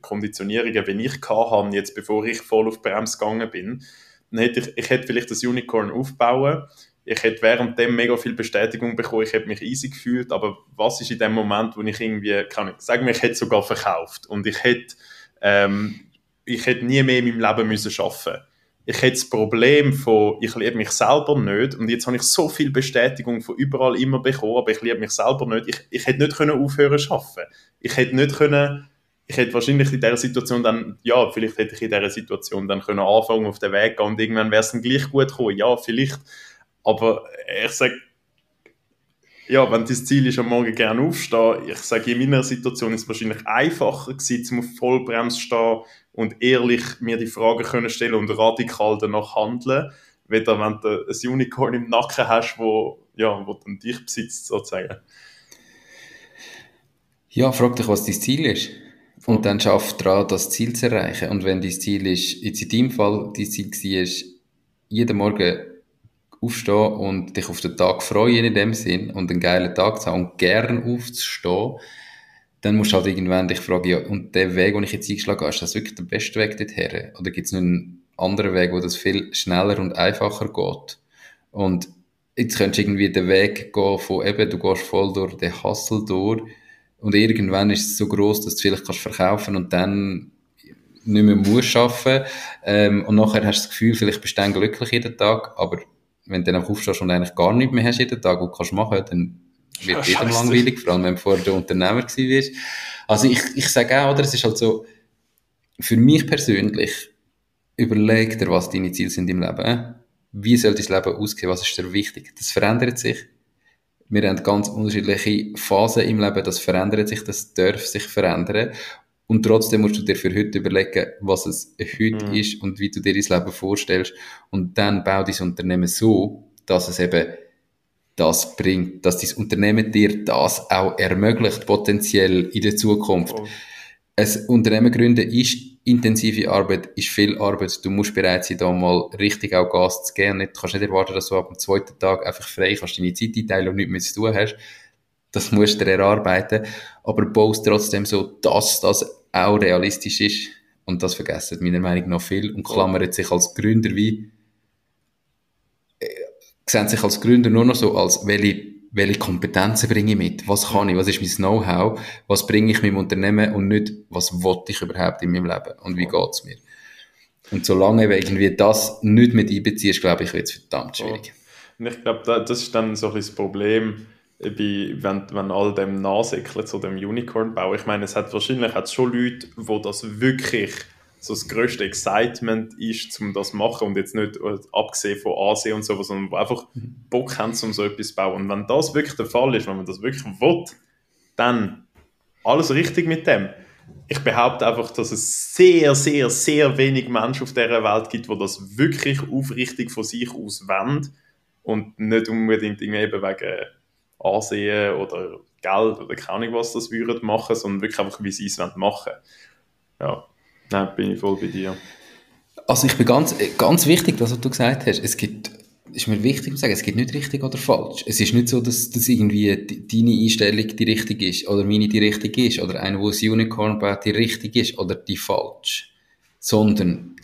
Konditionierungen, wie ich hatte, jetzt bevor ich voll auf Bremse gegangen bin, dann hätte ich, ich hätte vielleicht das Unicorn aufbauen, ich hätte währenddem mega viel Bestätigung bekommen, ich hätte mich easy gefühlt, aber was ist in dem Moment, wo ich irgendwie, kann ich sagen, ich hätte sogar verkauft und ich hätte, ähm, ich hätte nie mehr in meinem Leben müssen arbeiten ich hätte das Problem von, ich liebe mich selber nicht und jetzt habe ich so viel Bestätigung von überall immer bekommen, aber ich liebe mich selber nicht. Ich, ich hätte nicht können aufhören zu arbeiten. Ich hätte nicht können, ich hätte wahrscheinlich in dieser Situation dann, ja, vielleicht hätte ich in dieser Situation dann können anfangen auf den Weg gehen und irgendwann wäre es dann gleich gut gekommen. Ja, vielleicht. Aber ich sage, ja, wenn das Ziel ist, am Morgen gerne aufstehen, ich sage, in meiner Situation ist es wahrscheinlich einfacher gewesen, zum Vollbremse stehen und ehrlich mir die Fragen können stellen und radikal danach handeln, weder wenn du ein Unicorn im Nacken hast, wo, ja, wo dann dich besitzt, sozusagen. Ja, frag dich, was dein Ziel ist. Und dann schaff daran, das Ziel zu erreichen. Und wenn dein Ziel ist, jetzt in deinem Fall, dein Ziel war, jeden Morgen aufstehen und dich auf den Tag freuen in dem Sinn und einen geilen Tag zu haben und gern aufzustehen, dann musst du halt irgendwann dich fragen, ja, und der Weg, den ich jetzt eingeschlagen habe, ist das wirklich der beste Weg dorthin? Oder gibt es einen anderen Weg, wo das viel schneller und einfacher geht? Und jetzt könntest du irgendwie den Weg gehen von eben, du gehst voll durch den Hustle durch und irgendwann ist es so groß, dass du vielleicht kannst verkaufen und dann nicht mehr musst arbeiten ähm, und nachher hast du das Gefühl, vielleicht bist du dann glücklich jeden Tag, aber wenn du dann aufstehst und eigentlich gar nichts mehr hast jeden Tag und kannst machen, dann wird jedem langweilig, vor allem wenn du vorher der Unternehmer gewesen bist. Also ich, ich sage auch, oder, es ist halt so, für mich persönlich, überleg dir, was deine Ziele sind im Leben. Wie soll dein Leben aussehen? Was ist dir wichtig? Das verändert sich. Wir haben ganz unterschiedliche Phasen im Leben, das verändert sich, das darf sich verändern. Und trotzdem musst du dir für heute überlegen, was es heute mhm. ist und wie du dir dein Leben vorstellst. Und dann bau dein Unternehmen so, dass es eben das bringt, dass dein Unternehmen dir das auch ermöglicht, potenziell in der Zukunft. Oh. Ein Unternehmen gründen ist intensive Arbeit, ist viel Arbeit. Du musst bereit sein, da mal richtig auch Gas zu geben. Du kannst nicht erwarten, dass du ab dem zweiten Tag einfach frei kannst, deine Zeit einteilen und nichts mehr zu tun hast. Das musst du erarbeiten. Aber baust trotzdem so, dass das auch realistisch ist. Und das vergessen meiner Meinung nach viel und klammern sich als Gründer wie sehen sich als Gründer nur noch so als, welche, welche Kompetenzen bringe ich mit? Was kann ich? Was ist mein Know-how? Was bringe ich meinem Unternehmen? Und nicht, was wollte ich überhaupt in meinem Leben? Und wie geht's mir? Und solange irgendwie das nicht mit einbeziehst, glaube ich, wird es verdammt schwierig. Und ich glaube, das ist dann so ein das Problem, wenn, wenn all dem nachsäckelt, so dem Unicorn-Bau. Ich meine, es hat wahrscheinlich hat's schon Leute, die das wirklich so das größte Excitement ist, um das zu machen und jetzt nicht äh, abgesehen von Asien und so, sondern wo einfach mhm. Bock haben, um so etwas zu bauen. Und wenn das wirklich der Fall ist, wenn man das wirklich will, dann alles richtig mit dem. Ich behaupte einfach, dass es sehr, sehr, sehr wenig Menschen auf dieser Welt gibt, die das wirklich aufrichtig von sich aus wollen und nicht unbedingt eben wegen Ansehen oder Geld oder keine Ahnung was das würden machen, sondern wirklich einfach, wie sie es machen wollen. Ja. Nein, bin ich voll bei dir. Also ich bin ganz, ganz wichtig, das, was du gesagt hast. Es gibt, ist mir wichtig zu sagen, es gibt nicht richtig oder falsch. Es ist nicht so, dass, dass irgendwie deine Einstellung die richtig ist oder meine die richtig ist oder eine, wo das Unicorn baut, die richtig ist oder die falsch. Sondern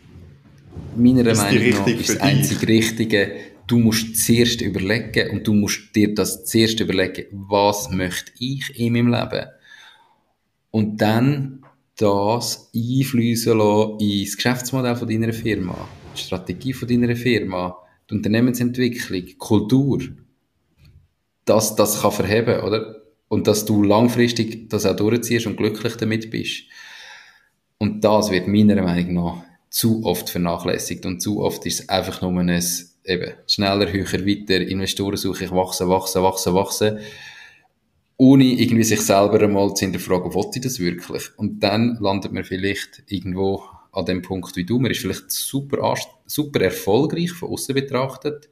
meiner ist Meinung nach ist das einzig Richtige, du musst zuerst überlegen und du musst dir das zuerst überlegen, was möchte ich in meinem Leben? Und dann das einfließen lassen ins Geschäftsmodell von deiner Firma, die Strategie von deiner Firma, die Unternehmensentwicklung, Kultur, dass das kann verheben, oder? Und dass du langfristig das auch durchziehst und glücklich damit bist. Und das wird meiner Meinung nach zu oft vernachlässigt und zu oft ist es einfach nur ein eben, schneller, höher, weiter, Investoren suche ich, wachsen, wachsen, wachsen, wachsen ohne irgendwie sich selber einmal zu hinterfragen, wollte ich das wirklich? Und dann landet man vielleicht irgendwo an dem Punkt wie du. Man ist vielleicht super, super erfolgreich von außen betrachtet.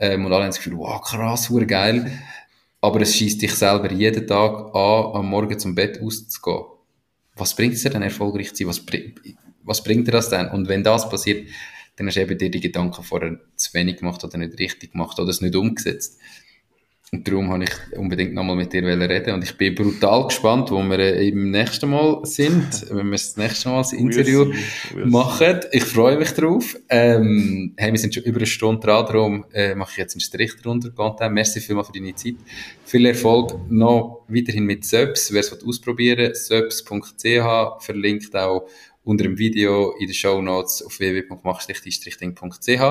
Ähm, und alle haben das Gefühl, wow, krass, war geil. Aber es schießt dich selber jeden Tag an, am Morgen zum Bett auszugehen. Was bringt es dir dann erfolgreich zu sein? Was, was bringt dir das denn? Und wenn das passiert, dann hast du eben dir die Gedanken vorher zu wenig gemacht oder nicht richtig gemacht oder es nicht umgesetzt. Und darum habe ich unbedingt nochmal mit dir reden und ich bin brutal gespannt, wo wir äh, im nächsten Mal sind, wenn wir das nächste Mal das Interview machen. Ich freue mich drauf. Ähm, hey, wir sind schon über eine Stunde dran, darum äh, mache ich jetzt einen Strich drunter. Content. Merci vielmals für deine Zeit. Viel Erfolg noch weiterhin mit Subs. Wer es ausprobieren subs.ch verlinkt auch unter dem Video in den Show Notes auf www.mach-ding.ch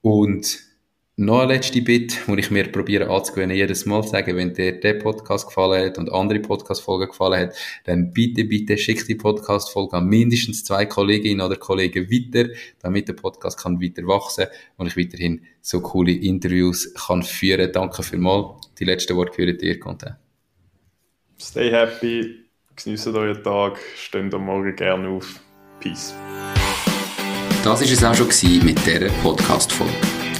und noch ein letzter Bit, wo ich mir probiere anzugewöhnen, jedes Mal sagen, wenn dir der Podcast gefallen hat und andere Podcast-Folgen gefallen hat, dann bitte, bitte schick die Podcast-Folge an mindestens zwei Kolleginnen oder Kollegen weiter, damit der Podcast kann weiter wachsen und ich weiterhin so coole Interviews kann führen. Danke vielmals. Die letzten Worte gehören dir, Content. Stay happy, genießt euren Tag, steht am Morgen gerne auf. Peace. Das war es auch schon mit dieser Podcast-Folge.